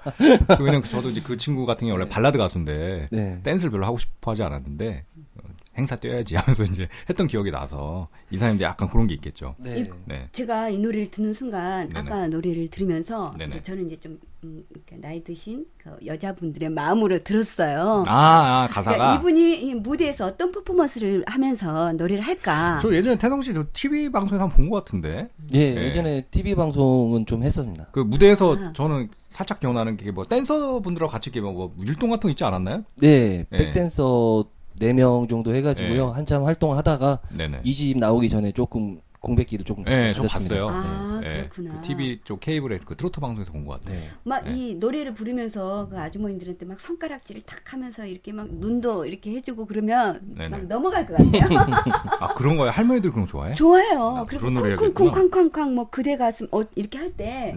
왜냐면 저도 이제 그 친구 같은 경우 원래 발라드 가수인데 네. 댄스를 별로 하고 싶어 하지 않았는데 어, 행사 뛰어야지 하면서 이제 했던 기억이 나서 이사님도 약간 그런 게 있겠죠. 네. 네. 제가 이 노래를 듣는 순간 네네. 아까 노래를 들으면서 네네. 이제 저는 이제 좀 음, 이렇게 나이 드신 그 여자분들의 마음으로 들었어요. 아, 아 가사가 그러니까 이분이 이 무대에서 어떤 퍼포먼스를 하면서 노래를 할까? 저 예전에 태성 씨저 TV 방송에서 한번 본 것 같은데 예, 네. 예전에 TV 방송은 좀 했었습니다. 그 무대에서 아. 저는 살짝 기억나는 게 뭐 댄서 분들하고 같이 이렇게 뭐 율동 같은 거 있지 않았나요? 네, 네. 백댄서 4명 정도 해가지고요. 네. 한참 활동을 하다가 네네. 이집 나오기 전에 조금 공백기를 조금 네, 좀. 봤어요. 아, 네. 그렇구나. 그 TV 쪽 케이블에 그 트로트 방송에서 본 것 같아요. 네. 막 네. 이 노래를 부르면서 그 아주머니들한테 막 손가락질을 탁 하면서 이렇게 막 눈도 이렇게 해주고 그러면 네네. 막 넘어갈 것 같아요. 아 그런 거예요? 할머니들 그런 거 좋아해? 좋아요. 아, 그리고 그런 노래 쿵쿵쿵 해야겠구나. 쾅쾅쾅 뭐 그대 가슴 어 이렇게 할 때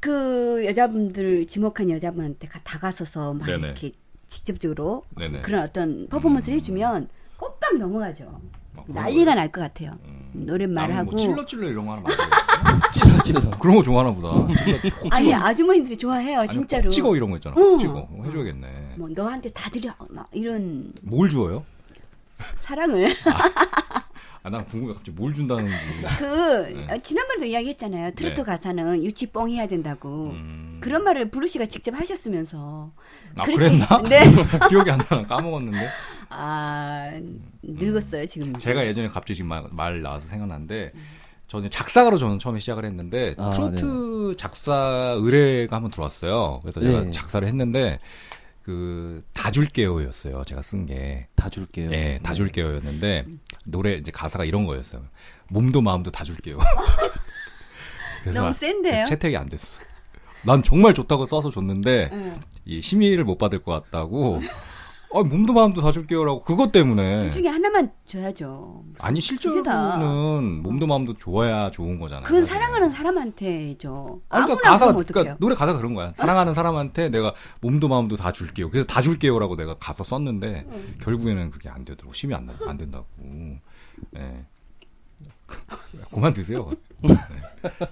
그. 여자분들 지목한 여자분한테 가- 다가서서 막 네네. 이렇게 직접적으로 네네. 그런 어떤 퍼포먼스를 해주면 꽃빵 넘어가죠. 아, 그런 난리가? 날 것 같아요. 노랫말을 나는 하고 뭐 찔러 찔러 이런 거 하나 만들어. 찔러 찔러. 그런 거 좋아하나 보다. 찔러, 콕 아니. 아주머니들이 좋아해요 진짜로. 콕 찍어 이런 거 있잖아. 어. 콕 찍어. 어, 해줘야겠네. 뭐 너한테 다 드려 막 이런 뭘 주어요? 사랑을 아, 난 궁금해. 갑자기 뭘 준다는지. 그 네. 어, 지난번에도 이야기했잖아요. 트로트 네. 가사는 유치뽕 해야 된다고. 음. 그런 말을 브루 씨가 직접 하셨으면서. 아, 그렇게- 그랬나? 네. 기억이 안 나. 까먹었는데. 아 늙었어요 지금. 제가 예전에 갑자기 지금 말, 말 나와서 생각났는데 저는 작사가로 저는 처음에 시작을 했는데 아, 트로트 작사 의뢰가 한번 들어왔어요. 그래서 제가 네. 작사를 했는데 그 다 줄게요였어요. 제가 쓴 게. 다 줄게요. 예, 다 줄게요였는데 노래 이제 가사가 이런 거였어요. 몸도 마음도 다 줄게요. 그래서 너무 센데요? 그래서 채택이 안 됐어. 난 정말 좋다고 써서 줬는데 네. 이 심의를 못 받을 것 같다고. 아, 몸도 마음도 다 줄게요라고 그것 때문에. 둘 중에 하나만 줘야죠. 아니. 실제로는 몸도 마음도 좋아야 좋은 거잖아요. 그건. 사랑하는 사람한테죠. 아니, 아무나 그러니까 가사 그러니까? 노래 가사가 그런 거야. 사랑하는 사람한테 내가 몸도 마음도 다 줄게요. 그래서 다 줄게요라고 내가 가서 썼는데 결국에는 그게 안 되더라고. 심이 안, 나- 안 된다고. 예. 그만 드세요. 네.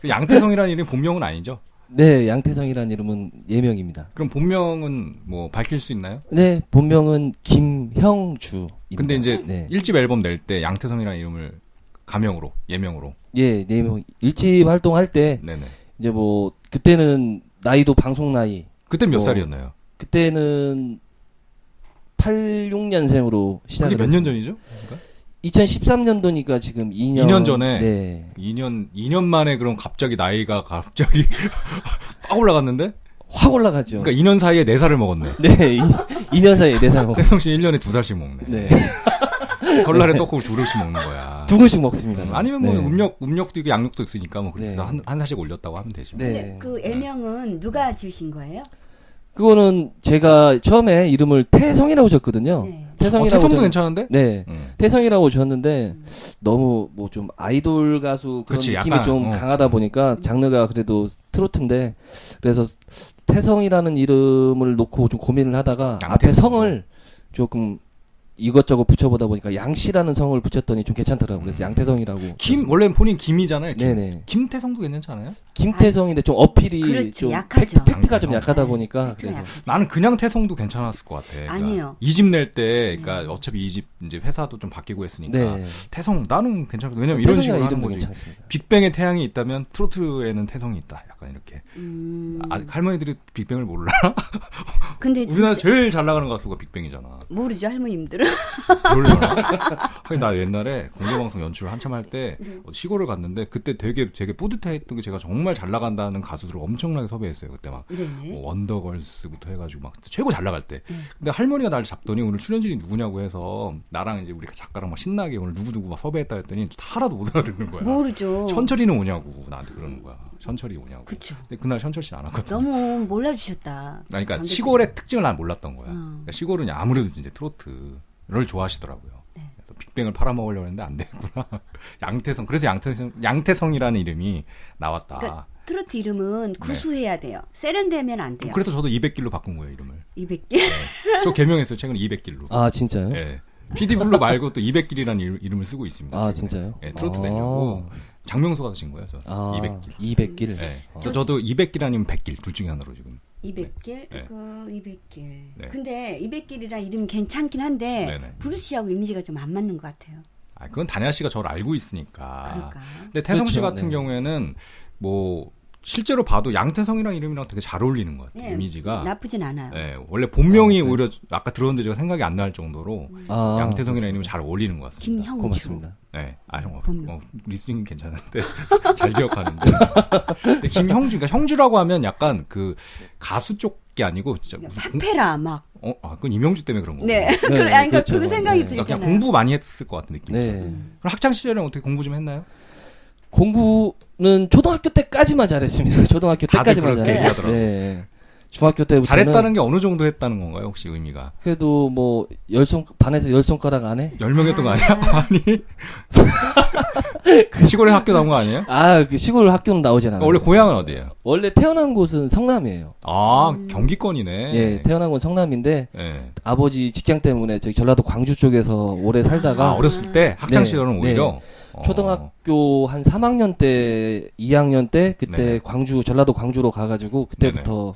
그 양태성이라는 이름이 본명은 아니죠? 네, 양태성이라는 이름은 예명입니다. 그럼 본명은 뭐 밝힐 수 있나요? 네, 본명은 김형주. 근데 이제 네. 일집 앨범 낼 때 양태성이라는 이름을 가명으로 예명으로. 예, 예명 일집 활동할 때 네네. 이제 뭐 그때는 나이도 방송 나이. 그때 몇 뭐, 살이었나요? 그때는 86년생으로 시작을 그게 몇 년. 전이죠? 그러니까? 2013년도니까 지금 2년 2년 전에? 네. 2년 2년 만에 그럼 갑자기 나이가 갑자기 빡 올라갔는데? 확 올라가죠. 그러니까 2년 사이에 4살을 먹었네. 네, 2, 년 사이에 4살 먹. 태성 씨 1년에 2살씩 먹네. 네. 설날에 떡국을 두 그릇씩 먹는 거야. 두 그릇씩 먹습니다. 아니면 뭐 네. 음력 음력도 있고 양력도 있으니까 뭐 그래서 네. 한, 한 살씩 올렸다고 하면 되지. 뭐. 네. 근데 그 애명은 누가 지으신 거예요? 그거는 제가 처음에 이름을 태성이라고 줬거든요. 네. 어, 태성이라고 태성도 줬- 괜찮은데? 네. 음. 태성이라고 줬는데 너무 뭐 좀 아이돌 가수 그런 그치, 느낌이 약간, 좀 어. 강하다 보니까 장르가 그래도 트로트인데 그래서 태성이라는 이름을 놓고 좀 고민을 하다가 양태성. 앞에 성을 조금 이것저것 붙여보다 보니까 양씨라는 성을 붙였더니 좀 괜찮더라고요. 그래서 양태성이라고. 김 원래 본인 김이잖아요. 김. 네네. 김태성도 괜찮지 않아요? 김태성인데 좀 어필이 그렇지, 좀 약하죠. 팩트, 팩트가 좀 양태성. 약하다 보니까 그래서 약하죠. 나는 그냥 태성도 괜찮았을 것 같아. 그러니까 아니에요. 2집 낼 때, 그러니까 어차피 이 집 이제 회사도 좀 바뀌고 했으니까 네. 태성 나는 괜찮거든. 왜냐면 이런 식으로 하는 거지. 괜찮습니다. 빅뱅의 태양이 있다면 트로트에는 태성이 있다. 약간 이렇게. 음. 아, 할머니들이 빅뱅을 몰라. 근데 우리나라 진짜 제일 잘 나가는 가수가 빅뱅이잖아. 모르죠 할머님들은. 모르려나? 하긴 나 옛날에 공개방송 연출을 한참 할때 네. 시골을 갔는데 그때 되게 되게 뿌듯해했던 게 제가 정말 잘 나간다는 가수들을 엄청나게 섭외했어요. 그때 막 네네. 뭐 원더걸스부터 해가지고 막 최고 잘 나갈 때. 네. 근데 할머니가 나를 잡더니 오늘 출연진이 누구냐고 해서 나랑 이제 우리 작가랑 막 신나게 오늘 누구 누구 막 섭외했다 했더니 하나도 못 알아듣는 거야. 모르죠. 천철이는 오냐고 나한테 그러는 거야. 천철이 오냐고. 그쵸. 근데 그날 천철 씨는 안 왔거든. 너무 몰라주셨다. 그러니까. 시골의 특징을 난 몰랐던 거야. 어. 그러니까 시골은 아무래도 이제 트로트 를 좋아하시더라고요. 네. 그래서 빅뱅을 팔아먹으려고 했는데 안 되겠구나. 양태성. 그래서 양태성, 양태성이라는 이름이 나왔다. 그러니까 트로트 이름은 구수해야 돼요. 세련되면 안 돼요. 네. 그래서 저도 200길로 바꾼 거예요, 이름을. 200개. 저 개명했어요, 최근에 200길로. 아 진짜요? 예. PD 블루 말고 또 200길이라는 이름, 이름을 쓰고 있습니다. 아 최근에. 진짜요? 예, 트로트 아. 내려고. 장명수가 쓰신 거예요, 저. 아 200길. 200길. 예. 저, 저도 200길 아니면 100길, 둘 중에 하나로 지금. 200길? 네. 그 200길. 네. 근데 200길이란 이름 괜찮긴 한데 네네. 블루 씨하고 이미지가 좀 안 맞는 것 같아요. 아, 그건 단야 씨가 저를 알고 있으니까. 그럴까? 근데 태성 씨 그렇죠. 같은 네. 경우에는 뭐 실제로 봐도 양태성이랑 이름이랑 되게 잘 어울리는 것 같아요. 예, 이미지가. 나쁘진 않아요. 예, 원래 본명이 아, 네. 오히려 아까 들었는데 제가 생각이 안 날 정도로 아, 양태성이라는 이름이 잘 어울리는 것 같습니다. 김형주. 고맙습니다. 네, 아, 형, 본명. 어, listening 괜찮은데 잘 기억하는데. 김형주, 그러니까 형주라고 하면 약간 그 가수 쪽이 아니고 진짜 팝페라 막. 어, 아, 그건 임형주 때문에 그런 거고. 네. 아니, 그러니까 그렇죠. 그 생각이 네. 그러니까 들잖아요. 그냥 공부 많이 했을 것 같은 느낌. 네. 그럼 학창 시절에 어떻게 공부 좀 했나요? 공부는 초등학교 때까지만 잘했습니다. 초등학교 때까지만 잘했어요. 네. 중학교 때부터 잘했다는 게 어느 정도 했다는 건가요, 혹시 의미가? 그래도 뭐 열손 반에서 열 손가락 안에 열 명 했던 거 아니야? 아니. 시골에 학교 나온 거 아니에요? 아그 시골 학교는 나오진 않아요. 원래 고향은 어디예요? 원래 태어난 곳은 성남이에요. 아, 경기권이네. 예, 태어난 곳 성남인데 예. 아버지 직장 때문에 저기 전라도 광주 쪽에서 오래 살다가 아, 어렸을 때 학창 네, 시절은 네. 오히려 어. 초등학교 한 3학년 때, 2학년 때 그때 네네. 광주 전라도 광주로 가가지고 그때부터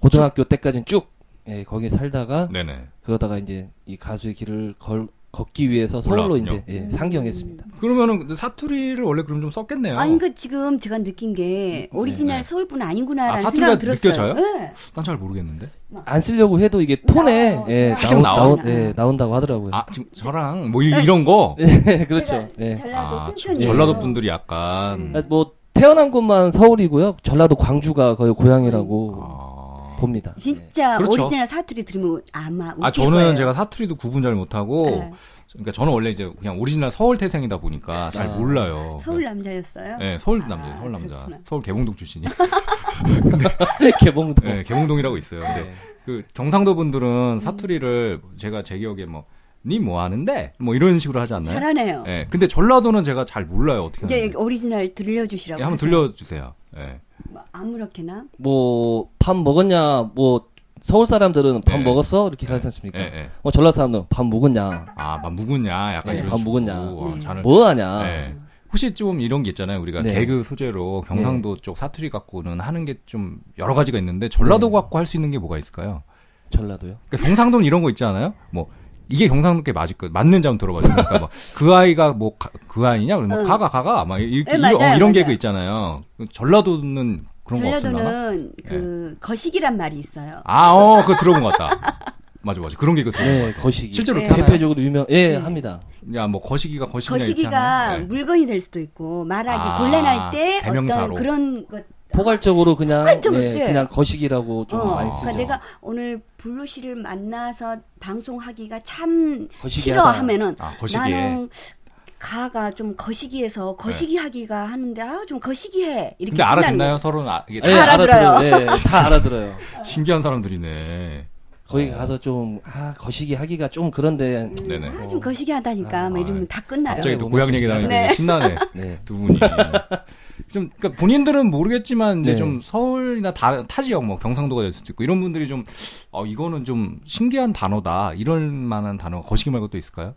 고등학교 때까지는 쭉 예, 거기 살다가 네네. 그러다가 이제 이 가수의 길을 걸, 걷기 위해서 서울로 올라왔군요. 이제 예, 상경했습니다. 그러면은 사투리를 원래 그럼 좀 썼겠네요. 아니, 그 지금 제가 느낀 게 오리지널 네. 서울분 아, 아니구나라는 사투리가 생각이 들었어요. 느껴져요? 네. 난 잘 모르겠는데. 안 쓰려고 해도 이게 톤에 나와요. 예, 살짝 나오, 나와요. 나오, 예, 나온다고 하더라고요. 아, 지금 저랑 뭐 이- 이런 거 예, 그렇죠. 제가 예. 전라도 아. 전라도 분들이 약간 아, 뭐 태어난 곳만 서울이고요. 전라도 광주가 거의 고향이라고 아, 봅니다. 진짜 그렇죠. 오리지널 사투리 들으면 아마 웃길 아 저는 거예요. 제가 사투리도 구분 잘 못하고 네. 그러니까 저는 원래 이제 그냥 오리지널 서울 태생이다 보니까 잘 아. 몰라요. 서울 남자였어요. 네, 서울 아, 남자예요. 서울 남자. 그렇구나. 서울 개봉동 출신이. 개봉도. 네, 개봉동이라고 있어요. 근데 네. 그 경상도 분들은 사투리를 제가 제 기억에 뭐 니 뭐 하는데 뭐 이런 식으로 하지 않나요? 잘하네요. 네, 근데 전라도는 제가 잘 몰라요 어떻게 이제 하는지. 오리지널 들려주시라고. 네, 한번 하세요. 들려주세요. 네. 뭐 아무렇게나. 뭐 밥 먹었냐? 뭐 서울 사람들은 밥 네. 먹었어? 이렇게 가지 않습니까? 네, 네. 어 전라 사람들은 밥 먹었냐? 아, 밥 묵었냐? 약간 네, 이런 밥 식으로. 묵었냐? 아, 네. 잘뭐 하냐? 네. 혹시 좀 이런 게 있잖아요. 우리가 네. 개그 소재로 경상도 쪽 사투리 갖고는 하는 게 좀 여러 가지가 있는데 전라도 네. 갖고 할 수 있는 게 뭐가 있을까요? 전라도요? 그러니까 경상도는 이런 거 있지 않아요? 뭐 이게 경상도께 맞을 거 맞는지 한번 들어봐요. 그러니까 뭐 그 아이가 뭐 그 아이냐? 그러면 뭐 응. 가가 가가 막 이렇게 네, 이런, 맞아요, 어, 이런. 개그 있잖아요. 전라도는 그런 거 없었나? 전라도는 그 거시기란 말이 있어요. 아, 어, 그거 들어본 것 같다. 맞아, 맞아. 그런 개그 들어본 것 네, 같다. 거시기. 실제로 네. 대표적으로 유명. 예, 네. 합니다. 야, 뭐 거시기가 거시기가? 네. 물건이 될 수도 있고 말하기 아, 곤란할 때 대명사로. 어떤 그런 것 포괄적으로 그냥 예, 쓰여요. 그냥 거시기라고 좀 어, 많이 쓰죠. 그러니까 내가 오늘 블루 씨를 만나서 방송하기가 참 거시기하다. 싫어하면은 아, 거시기에. 나는 가가 좀 거시기해서 거시기하기가 하는데 아 좀 거시기해 이렇게 근데 알아듣나요? 서로는 아, 이게 예, 다 알아들어요. 알아들어요. 예, 다 알아들어요. 신기한 사람들이네. 거기 어. 가서 좀 아 거시기 하기가 좀 그런데 네네. 아, 좀 거시기 하다니까 아, 막 이러면 다 끝나요. 갑자기 또 네, 고향 얘기 나니까 네. 신나네. 네. 두 분이. 좀, 그러니까 본인들은 모르겠지만, 이제 네. 좀 서울이나 다, 타 지역, 뭐 경상도가 될 수도 있고, 이런 분들이 좀, 어, 이거는 좀 신기한 단어다. 이럴 만한 단어, 거시기 말고 또 있을까요?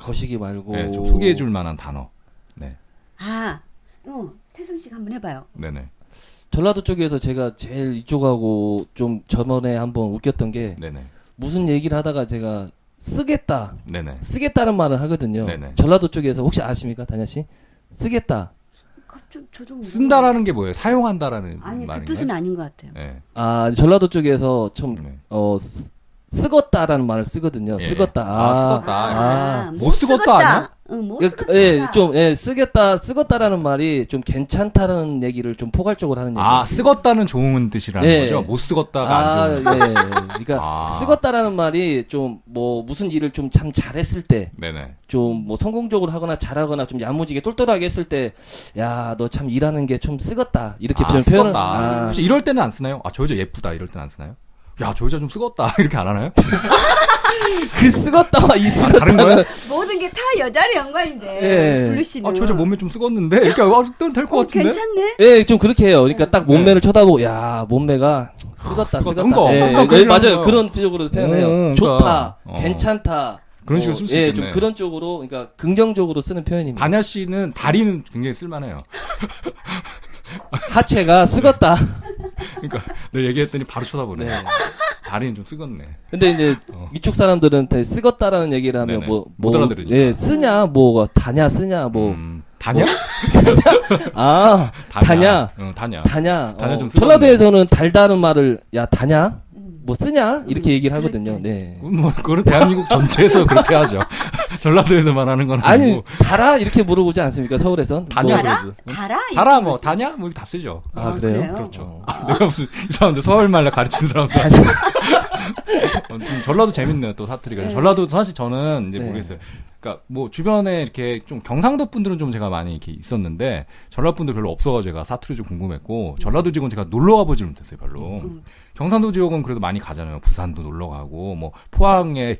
거시기 말고 네, 좀 소개해 줄 만한 단어. 네. 아, 어, 태승 씨가 한번 해봐요. 네네. 전라도 쪽에서 제가 제일 이쪽하고 좀 저번에 한번 웃겼던 게 네네. 무슨 얘기를 하다가 제가 쓰겠다 네네. 쓰겠다는 말을 하거든요. 네네. 전라도 쪽에서 혹시 아십니까, 다냐 씨? 쓰겠다. 갑자기 저도. 쓴다라는 게 뭐예요? 사용한다라는 아니 그 말인가요? 뜻은 아닌 것 같아요. 네. 아 전라도 쪽에서 좀 네. 어, 쓰, 쓰겄다라는 말을 쓰거든요. 예. 쓰겄다. 아, 쓰겄다. 아. 못 쓰겄다 아니야? 응, 못 예, 쓰겄다. 예, 좀, 예, 쓰겠다, 쓰겄다라는 말이 좀 괜찮다는 얘기를 좀 포괄적으로 하는 얘기. 아, 쓰겄다는 좋은 뜻이라는 네. 거죠? 못 쓰겄다가 아, 안 예, 좋은. 예. 그러니까 아. 쓰겄다라는 말이 좀 뭐 무슨 일을 좀 참 잘했을 때, 네네. 좀 뭐 성공적으로 하거나 잘하거나 좀 야무지게 똘똘하게 했을 때, 야, 너 참 일하는 게 좀 쓰겄다. 이렇게 아, 표현, 표현을. 쓰겄다. 아, 혹시 이럴 때는 안 쓰나요? 아, 저 여자 예쁘다. 이럴 때는 안 쓰나요? 야, 저 여자 좀 쓰겄다. 이렇게 안 하나요? 그 쓰겄다와 이 아, 쓰겄다. 다른 거예요? 모든 게 다 여자의 영광인데 예. 부르시면 아, 저 여자 몸매 좀 쓰겄는데? 이렇게 아, 될것 어, 같은데? 괜찮네. 예, 좀 그렇게 해요. 그러니까 딱 몸매를 쳐다보고, 야, 몸매가 쓰겄다, 쓰겄다. 쓰겄다. 그러니까, 예, 그러니까 예, 맞아요. 거예요. 그런 표적으로 표현해요. 음, 좋다, 그러니까. 어. 괜찮다. 그런 식으로 쓸수 예, 있겠네. 좀 그런 쪽으로, 그러니까 긍정적으로 쓰는 표현입니다. 다냐 씨는 다리는 굉장히 쓸만해요. 하체가 쓰겄다. 그러니까 내가 얘기했더니 바로 쳐다보네. 네. 다리는 좀 쓰겄네. 근데 이제 어. 이쪽 사람들한테 쓰겄다라는 얘기를 하면 네네. 뭐, 못 뭐, 알아들으니까. 예, 쓰냐, 뭐, 다냐, 쓰냐, 뭐, 음, 다냐? 아, 다냐, 응, 다냐. 다냐. 다냐 어, 좀 쓰겄네. 전라도에서는 달다는 말을, 야, 다냐? 뭐 쓰냐? 이렇게 얘기를 하거든요. 네. 뭐, 그거는 대한민국 전체에서 그렇게 하죠. 전라도에서만 하는 건 아니, 아니고. 달아? 이렇게 물어보지 않습니까? 서울에선? 다냐, 뭐, 달아? 달아? 달아, 뭐, 다냐? 뭐, 다 쓰죠. 아, 아, 그래요? 그래요? 그렇죠. 어. 내가 무슨, 이 사람들 서울말로 가르치는 사람들. 어, 좀 전라도 재밌네요, 또 사투리가. 네. 전라도 사실 저는 이제 네. 모르겠어요. 그러니까 뭐 주변에 이렇게 좀 경상도 분들은 좀 제가 많이 이렇게 있었는데 전라도 분들 별로 없어가지고 제가 사투리 좀 궁금했고 전라도 지역은 제가 놀러 가보질 못했어요 별로. 음. 경상도 지역은 그래도 많이 가잖아요. 부산도 놀러 가고 뭐 포항에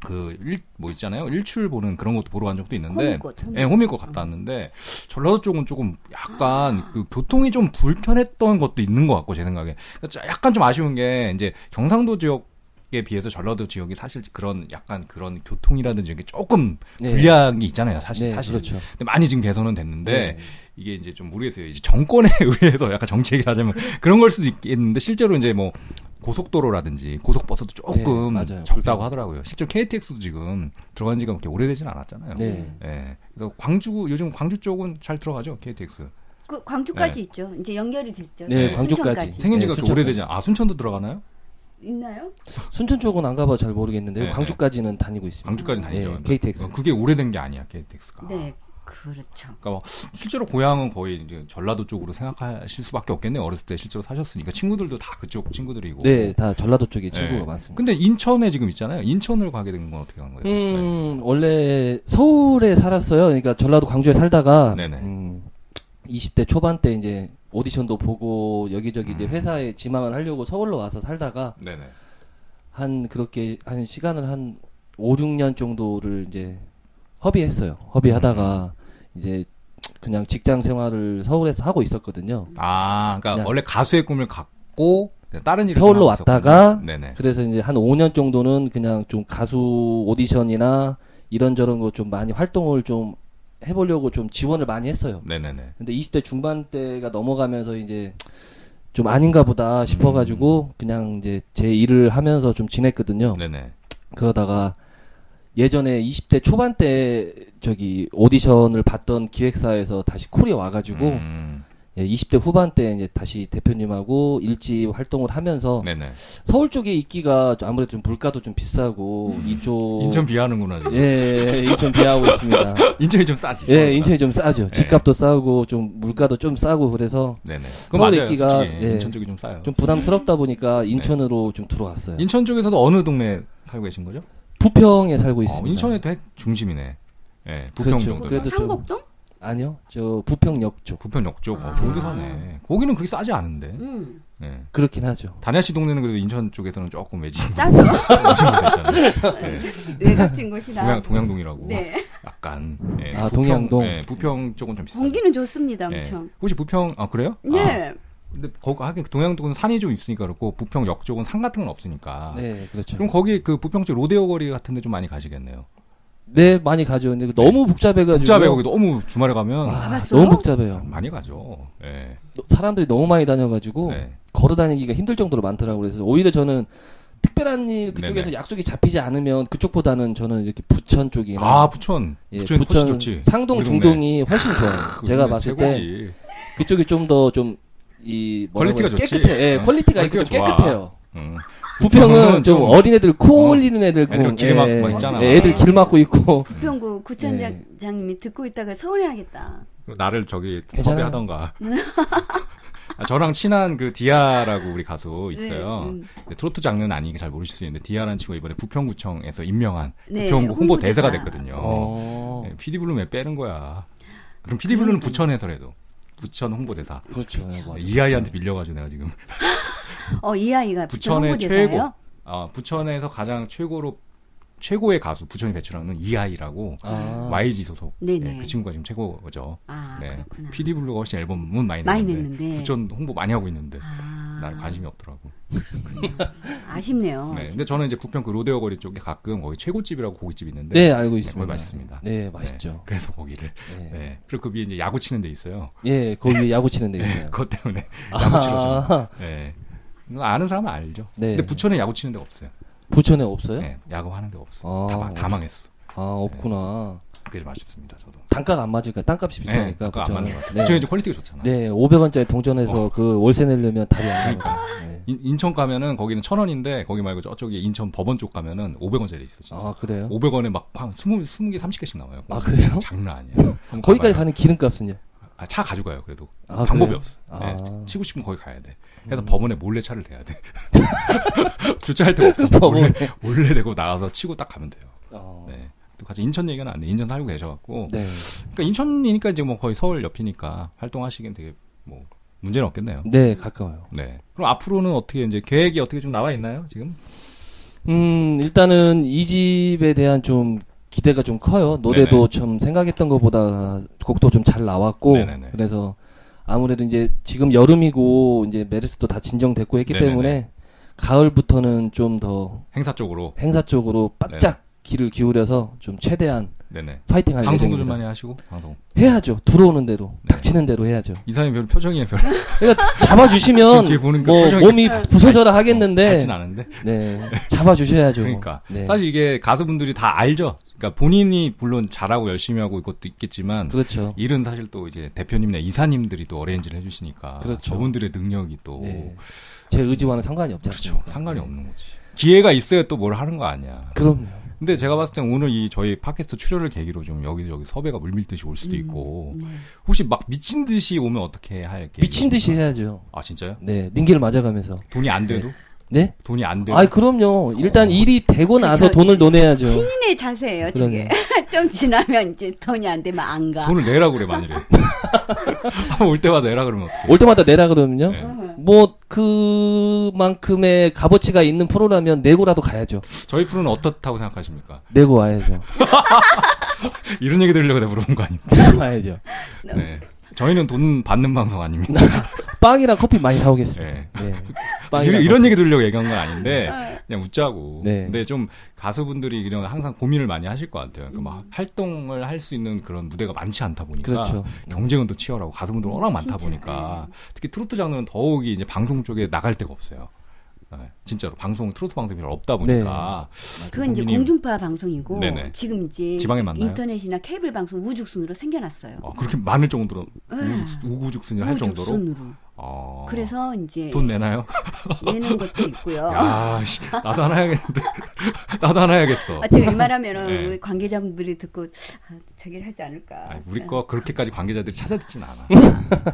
그일뭐 있잖아요. 일출 보는 그런 것도 보러 간 적도 있는데 호미곶, 호미곶. 예, 호미곶 갔다 왔는데 전라도 쪽은 조금 약간 그 교통이 좀 불편했던 것도 있는 것 같고 제 생각에 그러니까 약간 좀 아쉬운 게 이제 경상도 지역 에 비해서 전라도 지역이 사실 그런 약간 그런 교통이라든지 이게 조금 네. 불리한 게 있잖아요. 사실 네, 사실 그렇죠. 근데 많이 지금 개선은 됐는데 네. 이게 이제 좀 모르겠어요. 이제 정권에 의해서 약간 얘기를 하자면 그런 걸 수도 있겠는데 실제로 이제 뭐 고속도로라든지 고속버스도 조금 네. 적다고 하더라고요. 실제로 KTX도 지금 들어간 지가 그렇게 오래되진 않았잖아요. 네. 예. 그래서 광주 요즘 광주 쪽은 잘 들어가죠 KTX. 그 광주까지 네. 있죠. 이제 연결이 됐죠. 네, 네. 광주까지. 순천까지. 생긴 지가 네. 오래되지 않아. 아 순천도 들어가나요? 있나요? 순천 쪽은 안 가봐 잘 모르겠는데 네, 광주까지는 다니고 있습니다. 광주까지 다니죠. 네, KTX. 어, 그게 오래된 게 아니야 KTX가. 네, 그렇죠. 그러니까 뭐 실제로 고향은 거의 이제 전라도 쪽으로 생각하실 수밖에 없겠네요. 어렸을 때 실제로 사셨으니까 친구들도 다 그쪽 친구들이고. 네, 다 전라도 쪽에 네. 친구가 많습니다. 근데 인천에 지금 있잖아요. 인천을 가게 된 건 어떻게 간 거예요? 네. 음, 원래 서울에 살았어요. 그러니까 전라도 광주에 살다가 네네. 음, 20대 초반 때 이제 오디션도 보고 여기저기 이제 음. 회사에 지망을 하려고 서울로 와서 살다가 네. 네네. 한 그렇게 한 시간을 한 5, 6년 정도를 이제 허비했어요. 허비하다가 음. 이제 그냥 직장 생활을 서울에서 하고 있었거든요. 아, 그러니까 원래 가수의 꿈을 갖고 다른 일을 서울로 왔다가. 그래서 이제 한 5년 정도는 그냥 좀 가수 오디션이나 이런저런 거 좀 많이 활동을 좀 해보려고 좀 지원을 많이 했어요. 네네네. 근데 20대 중반 때가 넘어가면서 이제 좀 아닌가 보다 싶어가지고 그냥 이제 제 일을 하면서 좀 지냈거든요. 네네. 그러다가 예전에 20대 초반 때 저기 오디션을 봤던 기획사에서 다시 콜이 와가지고 음, 예, 20대 후반 때 이제 다시 대표님하고 일지 활동을 하면서 네네. 서울 쪽에 있기가 좀 아무래도 좀 물가도 좀 비싸고 이쪽 음. 인천 비하는구나. 지금. 예, 인천 비하고 있습니다. 인천이 좀 싸지. 예, 서울보다. 인천이 좀 싸죠. 집값도 싸고 좀 물가도 좀 싸고 그래서 네네. 서울에 맞아요. 있기가, 솔직히 예. 인천 쪽이 좀 싸요. 좀 부담스럽다 보니까 인천으로 좀 들어왔어요. 인천 쪽에서도 어느 동네 살고 계신 거죠? 부평에 살고 어, 있습니다. 인천에도 핵 중심이네. 예, 부평 그렇죠. 정도. 그래도 좀- 상곡동? 아니요. 저 부평역 쪽. 부평역 쪽. 어, 아. 좋은 데 사네. 거기는 그렇게 싸지 않은데. 음. 네. 그렇긴 하죠. 다냐 씨 동네는 그래도 인천 쪽에서는 조금 외진 싸죠. 네. 외곽진 곳이다. 동양 동양동이라고. 네. 약간. 예, 아, 부평, 동양동. 예, 부평 쪽은 좀 비싸요. 공기는 좋습니다, 예. 엄청. 혹시 부평 아 그래요? 아, 네. 근데 거기 하긴 동양동은 산이 좀 있으니까 그렇고 부평역 쪽은 산 같은 건 없으니까. 네, 그렇죠. 그럼 거기 그 부평 쪽 로데오 거리 같은 데 좀 많이 가시겠네요. 네, 많이 가죠. 근데 너무 복잡해가지고. 복잡해 거기 너무 주말에 가면 아? 너무 복잡해요. 많이 가죠. 예. 사람들이 너무 많이 다녀가지고 네. 걸어 다니기가 힘들 정도로 많더라고요. 그래서 오히려 저는 특별한 일 그쪽에서 네네. 약속이 잡히지 않으면 그쪽보다는 저는 이렇게 부천 쪽이나 아 부천. 예, 부천이 훨씬 좋지. 상동. 중동이 훨씬 좋아요. 그 제가 봤을 때 최고지. 그쪽이 좀 더 좀 이 quality가 좋지. 깨끗해. 예, 어, quality가 이렇게 좀 quality가 좋아. 깨끗해요. 응. 부평은 좀 어린애들 코 어, 올리는 애들 애들 길 막고 막 있잖아. 예, 애들 길 막고 있고 부평구 구청장님이 듣고 있다가 서운해하겠다. 나를 저기. 섭외하던가. 아, 저랑 친한 그 디아라고 우리 가수 있어요. 네, 음. 트로트 장르는 아니게 잘 모르실 수 있는데 디아라는 친구가 이번에 부평구청에서 임명한 네, 부평구 홍보 대사가 홍보대사. 됐거든요. 어. 네, 블루 왜 빼는 거야? 그럼 PD 블루는 그러니까요. 부천에서라도 부천 홍보 대사. 그렇죠. 뭐, 이 아이한테 밀려가지고 내가 지금 어, 이 아이가 부천 부천의? 최고, 아 부천에서 가장 최고로 최고의 가수 부천이 배출하는 이 아이라고 아. YG 소속. 네네. 예, 그 친구가 지금 최고죠. 아, 네. 그렇구나. PD 블루가 훨씬 앨범은 많이 많이 냈는데, 냈는데. 부천 홍보 많이 하고 있는데 아, 난 관심이 없더라고. 아쉽네요. 네, 근데 저는 이제 부평 그 로데오 거리 쪽에 가끔 거기 최고집이라고 고깃집 있는데 네, 알고 네, 있습니다. 거기 맛있습니다. 네, 맛있죠. 그래서 거기를 네. 네. 그리고 그 위에 이제 야구 치는 데 있어요. 예, 거기 야구 치는 데 네, 있어요. 그것 때문에 야구 치러 좀. 아, 네. 아는 사람은 알죠. 네. 근데 부천에 야구 치는 데가 없어요. 부천에 없어요? 네, 야구 하는 데가 없어. 아, 다, 마- 다 망했어. 아, 없구나. 그게 맛있습니다, 저도. 단가가 안 맞으니까 땅값이 비싸니까. 네, 그거 안 부천은. 맞는 것 같아요. 네. 부천이 quality가 좋잖아. 네, 500원짜리 동전에서 그 월세 내려면 답이 안 나니까. 네. 인, 인천 가면은 거기는 천 원인데 거기 말고 저쪽에 인천 법원 쪽 가면은 500원짜리 있어 진짜. 아, 그래요? 500원에 막한 20, 20개, 30개씩 나와요. 아, 그래요? 장난 아니야. 거기까지. 가는 기름값은요? 아, 차 가져가요, 그래도. 아, 방법이 그래요? 없어. 아. 네, 치고 싶으면 거기 가야 돼. 그래서 법원에 몰래 차를 대야 돼. 주차할 데가 없어. 법원에. 몰래, 대고 나가서 치고 딱 가면 돼요. 어. 네. 또 같이 인천 얘기는 안 돼. 인천 살고 계셔갖고. 네. 그러니까 인천이니까 이제 뭐 거의 서울 옆이니까 활동하시기엔 되게 뭐 문제는 없겠네요. 네, 가까워요. 네. 그럼 앞으로는 어떻게 이제 계획이 어떻게 좀 나와 있나요, 지금? 음, 일단은 이 집에 대한 좀 기대가 좀 커요. 노래도 좀 생각했던 것보다 곡도 좀 잘 나왔고. 네네네. 그래서 아무래도 이제 지금 여름이고 이제 메르스도 다 진정됐고 했기 네네네. 때문에 가을부터는 좀 더 행사 쪽으로. 행사 쪽으로 바짝 귀를 기울여서 좀 최대한 네네. 파이팅 할 방송도 좀 예정입니다. 많이 하시고 방송. 해야죠. 들어오는 대로, 네. 닥치는 대로 해야죠. 이사님 별 표정이 별 그러니까 잡아주시면 그뭐 표정이 몸이 부서져라 하겠는데, 밝진 않은데. 네, 잡아주셔야죠. 그러니까 네. 사실 이게 가수분들이 다 알죠. 그러니까 본인이 물론 잘하고 열심히 하고 이것도 있겠지만 그렇죠. 일은 사실 또 이제 대표님이나 이사님들이 또 어레인지를 해주시니까 그렇죠. 저분들의 능력이 또 네. 제 의지와는 상관이 없지 그렇죠. 상관이 네. 없는 거지. 기회가 있어야 또 뭘 하는 거 아니야. 그럼요. 근데 제가 봤을 땐 오늘 이 저희 팟캐스트 출연을 계기로 좀 여기저기 섭외가 물밀듯이 올 수도 음, 있고 네. 혹시 막 미친 듯이 오면 어떻게 할 계획? 미친 듯이 해야죠. 아 진짜요? 네, 닌기를 맞아가면서. 돈이 안 돼도? 네? 돈이 안 돼도? 아이 그럼요. 일단 일이 되고 나서 저- 돈을 논해야죠. 신인의 자세예요, 저게. 좀 지나면 이제 돈이 안 되면 안 가. 돈을 내라 그래 만일에. 한번 올 때마다 내라 그러면 어떡해? 올 때마다 내라 그러면요. 네. 뭐 그만큼의 값어치가 있는 프로라면 내고라도 가야죠. 저희 프로는 어떻다고 생각하십니까? 내고 와야죠. 이런 얘기 들으려고 내가 물어본 거 아닌데. 내고 와야죠. 네. 저희는 돈 받는 방송 아닙니다. 빵이랑 커피 많이 사오겠습니다. 네. 네. 이런, 얘기 들으려고 얘기한 건 아닌데 그냥 웃자고. 네. 근데 좀 가수분들이 이런 항상 고민을 많이 하실 것 같아요. 그러니까 막 활동을 할 수 있는 그런 무대가 많지 않다 보니까 그렇죠. 경쟁은 또 치열하고 가수분들 워낙 많다 진짜. 보니까 특히 트로트 장르는 더욱이 이제 방송 쪽에 나갈 데가 없어요. 네, 진짜로 방송 트로트 방송이 별로 없다 보니까 그건 이제 공중파 방송이고 네네. 지금 이제 지방에 맞나요? 인터넷이나 케이블 방송 우죽순으로 생겨났어요. 어, 그렇게 많을 정도로 네. 우구죽순이할 정도로 우죽순으로. 어, 그래서 이제 돈 내나요? 내는 것도 있고요. 야, 씨, 나도 하나 해야겠는데. 나도 하나 해야겠어. 아, 제가 웬만하면은 네. 관계자분들이 듣고 아, 저기를 하지 않을까. 아니, 우리 거 그렇게까지 관계자들이 찾아듣진 않아.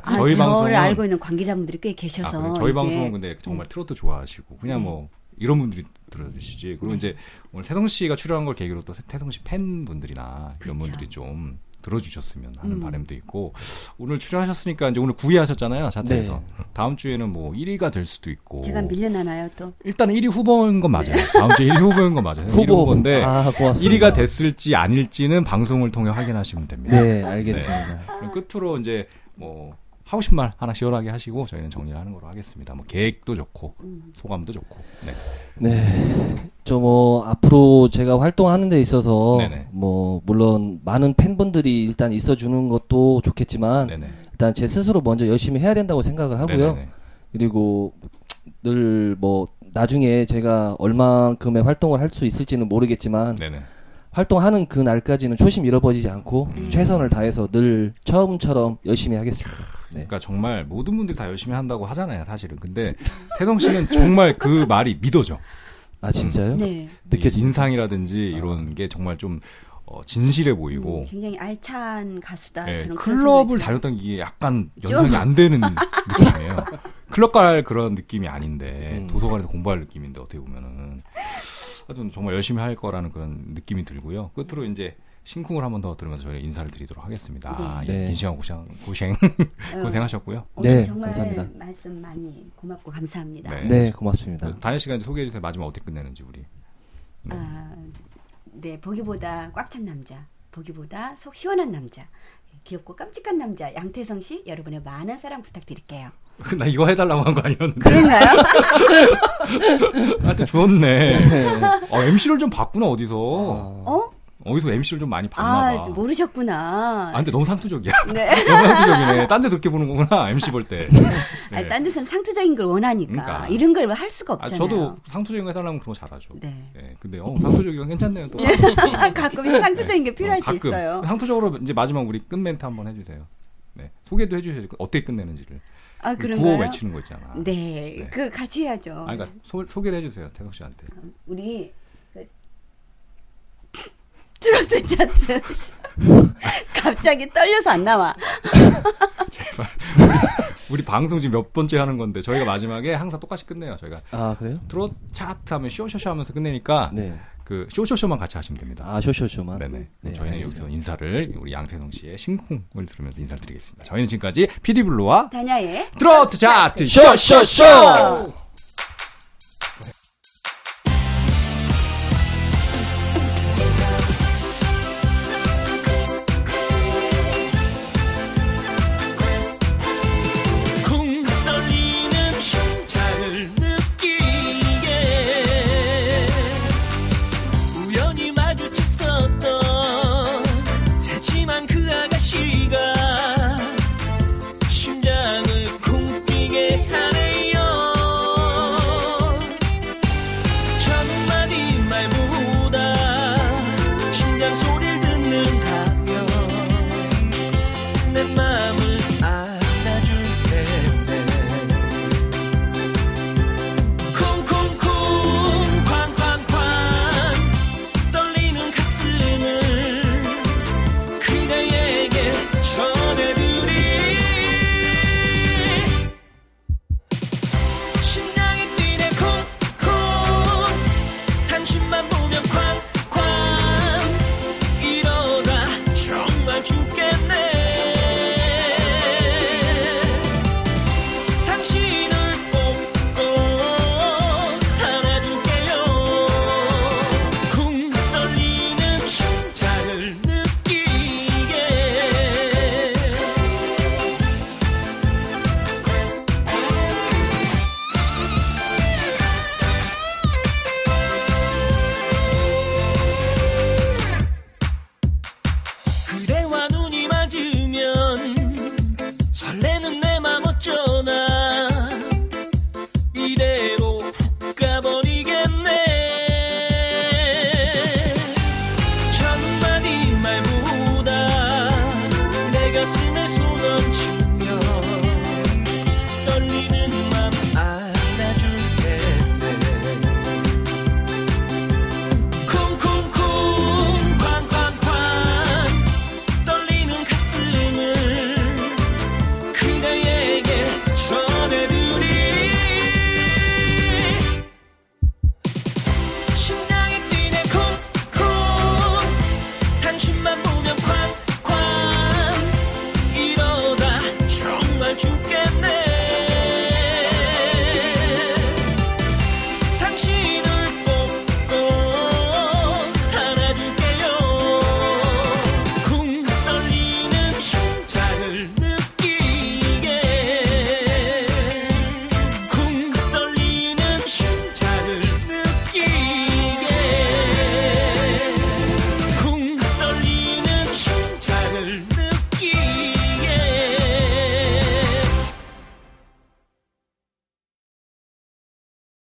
아, 저희 저를 방송은- 알고 있는 관계자분들이 꽤 아, 계셔서 그래요? 저희 이제 방송은 근데 정말 트로트 좋아하시고 그냥 네. 뭐 이런 분들이 들어주시지. 그리고 이제 오늘 태성 씨가 출연한 걸 계기로 또 태성 씨 팬분들이나 이런 그렇죠. 분들이 좀 들어주셨으면 하는 음. 바람도 있고 오늘 출연하셨으니까 이제 오늘 9위 하셨잖아요 차트에서 네. 다음 주에는 뭐 1위가 될 수도 있고 제가 밀려나나요 또? 일단은 1위 후보인 건 맞아요. 다음 주에 1위 후보인 건 맞아요. 1위 후보. 후보인데 아, 고맙습니다. 1위가 됐을지 아닐지는 방송을 통해 확인하시면 됩니다. 네, 알겠습니다. 그럼 끝으로 이제 뭐 하고 싶은 말 하나 시원하게 하시고 저희는 정리를 하는 걸로 하겠습니다. 뭐 계획도 좋고 음. 소감도 좋고. 네. 네. 저 뭐 앞으로 제가 활동하는 데 있어서 네네. 뭐 물론 많은 팬분들이 일단 있어 주는 것도 좋겠지만 네네. 일단 제 스스로 먼저 열심히 해야 된다고 생각을 하고요. 네네네. 그리고 늘 뭐 나중에 제가 얼만큼의 활동을 할 수 있을지는 모르겠지만 네네. 활동하는 그 날까지는 초심 잃어버리지 않고 음. 최선을 다해서 늘 처음처럼 열심히 하겠습니다. 네. 그러니까 정말 모든 분들이 다 열심히 한다고 하잖아요, 사실은. 근데 태성 씨는 정말 그 말이 믿어져. 아 진짜요? 네. 느껴지- 이 인상이라든지 이런 게 정말 좀 어, 진실해 보이고 음, 굉장히 알찬 가수다. 예, 저는 그런 클럽을 다녔던 게 약간 연상이 안 되는 느낌이에요. 클럽 갈 그런 느낌이 아닌데 음. 도서관에서 공부할 느낌인데 어떻게 보면은 하여튼 정말 열심히 할 거라는 그런 느낌이 들고요. 끝으로 이제 신쿵을 한 번 더 들으면서 저희 인사를 드리도록 하겠습니다. 아, 네. 예, 긴 시간 고생 고생 어, 고생하셨고요. 네, 정말 감사합니다. 말씀 많이 고맙고 감사합니다. 네. 네, 고맙습니다. 다현 씨가 이제 소개해 주세요. 마지막 어떻게 끝내는지 우리. 네. 아, 네, 보기보다 꽉 찬 남자, 보기보다 속 시원한 남자, 귀엽고 깜찍한 남자 양태성 씨 여러분의 많은 사랑 부탁드릴게요. 나 이거 해달라고 한 거 아니었는데. 그런가요? 하여튼 좋네. 어, MC를 좀 봤구나 어디서. 어? 어디서 MC를 좀 많이 봤나 아, 봐. 모르셨구나. 아, 근데 너무 상투적이야. 네. 너무 상투적이네. 딴데 그렇게 보는 거구나, MC 볼 때. 아니, 딴 데서는 상투적인 걸 원하니까 그러니까. 이런 걸 할 수가 아, 없잖아요. 저도 상투적인 거 해달라면 그런 거 잘하죠. 네. 예, 근데, 어, 상투적인 건 괜찮네요, 또. 가끔 이 상투적인 게 필요할 어, 때 가끔. 있어요. 상투적으로 이제 마지막 우리 끝 멘트 한번 해주세요. 네. 소개도 해주셔야죠. 어떻게 끝내는지를. 아? 구호 외치는 거 있잖아. 네, 네. 그 같이 해야죠. 아, 그러니까 소, 소개를 해주세요, 태성 씨한테. 우리 그 트로트 차트 갑자기 떨려서 안 나와. 우리 방송 지금 몇 번째 하는 건데, 저희가 마지막에 항상 똑같이 끝내요, 저희가. 아 그래요? 트롯 차트 하면 쇼쇼쇼 하면서 끝내니까, 네. 그 쇼쇼쇼만 같이 하시면 됩니다. 아 쇼쇼쇼만. 네네. 네, 저희는 알겠습니다. 여기서 인사를 우리 양태성 씨의 심쿵을 들으면서 인사를 드리겠습니다. 저희는 지금까지 PD 블루와 단야의 트로트 차트 쇼쇼쇼.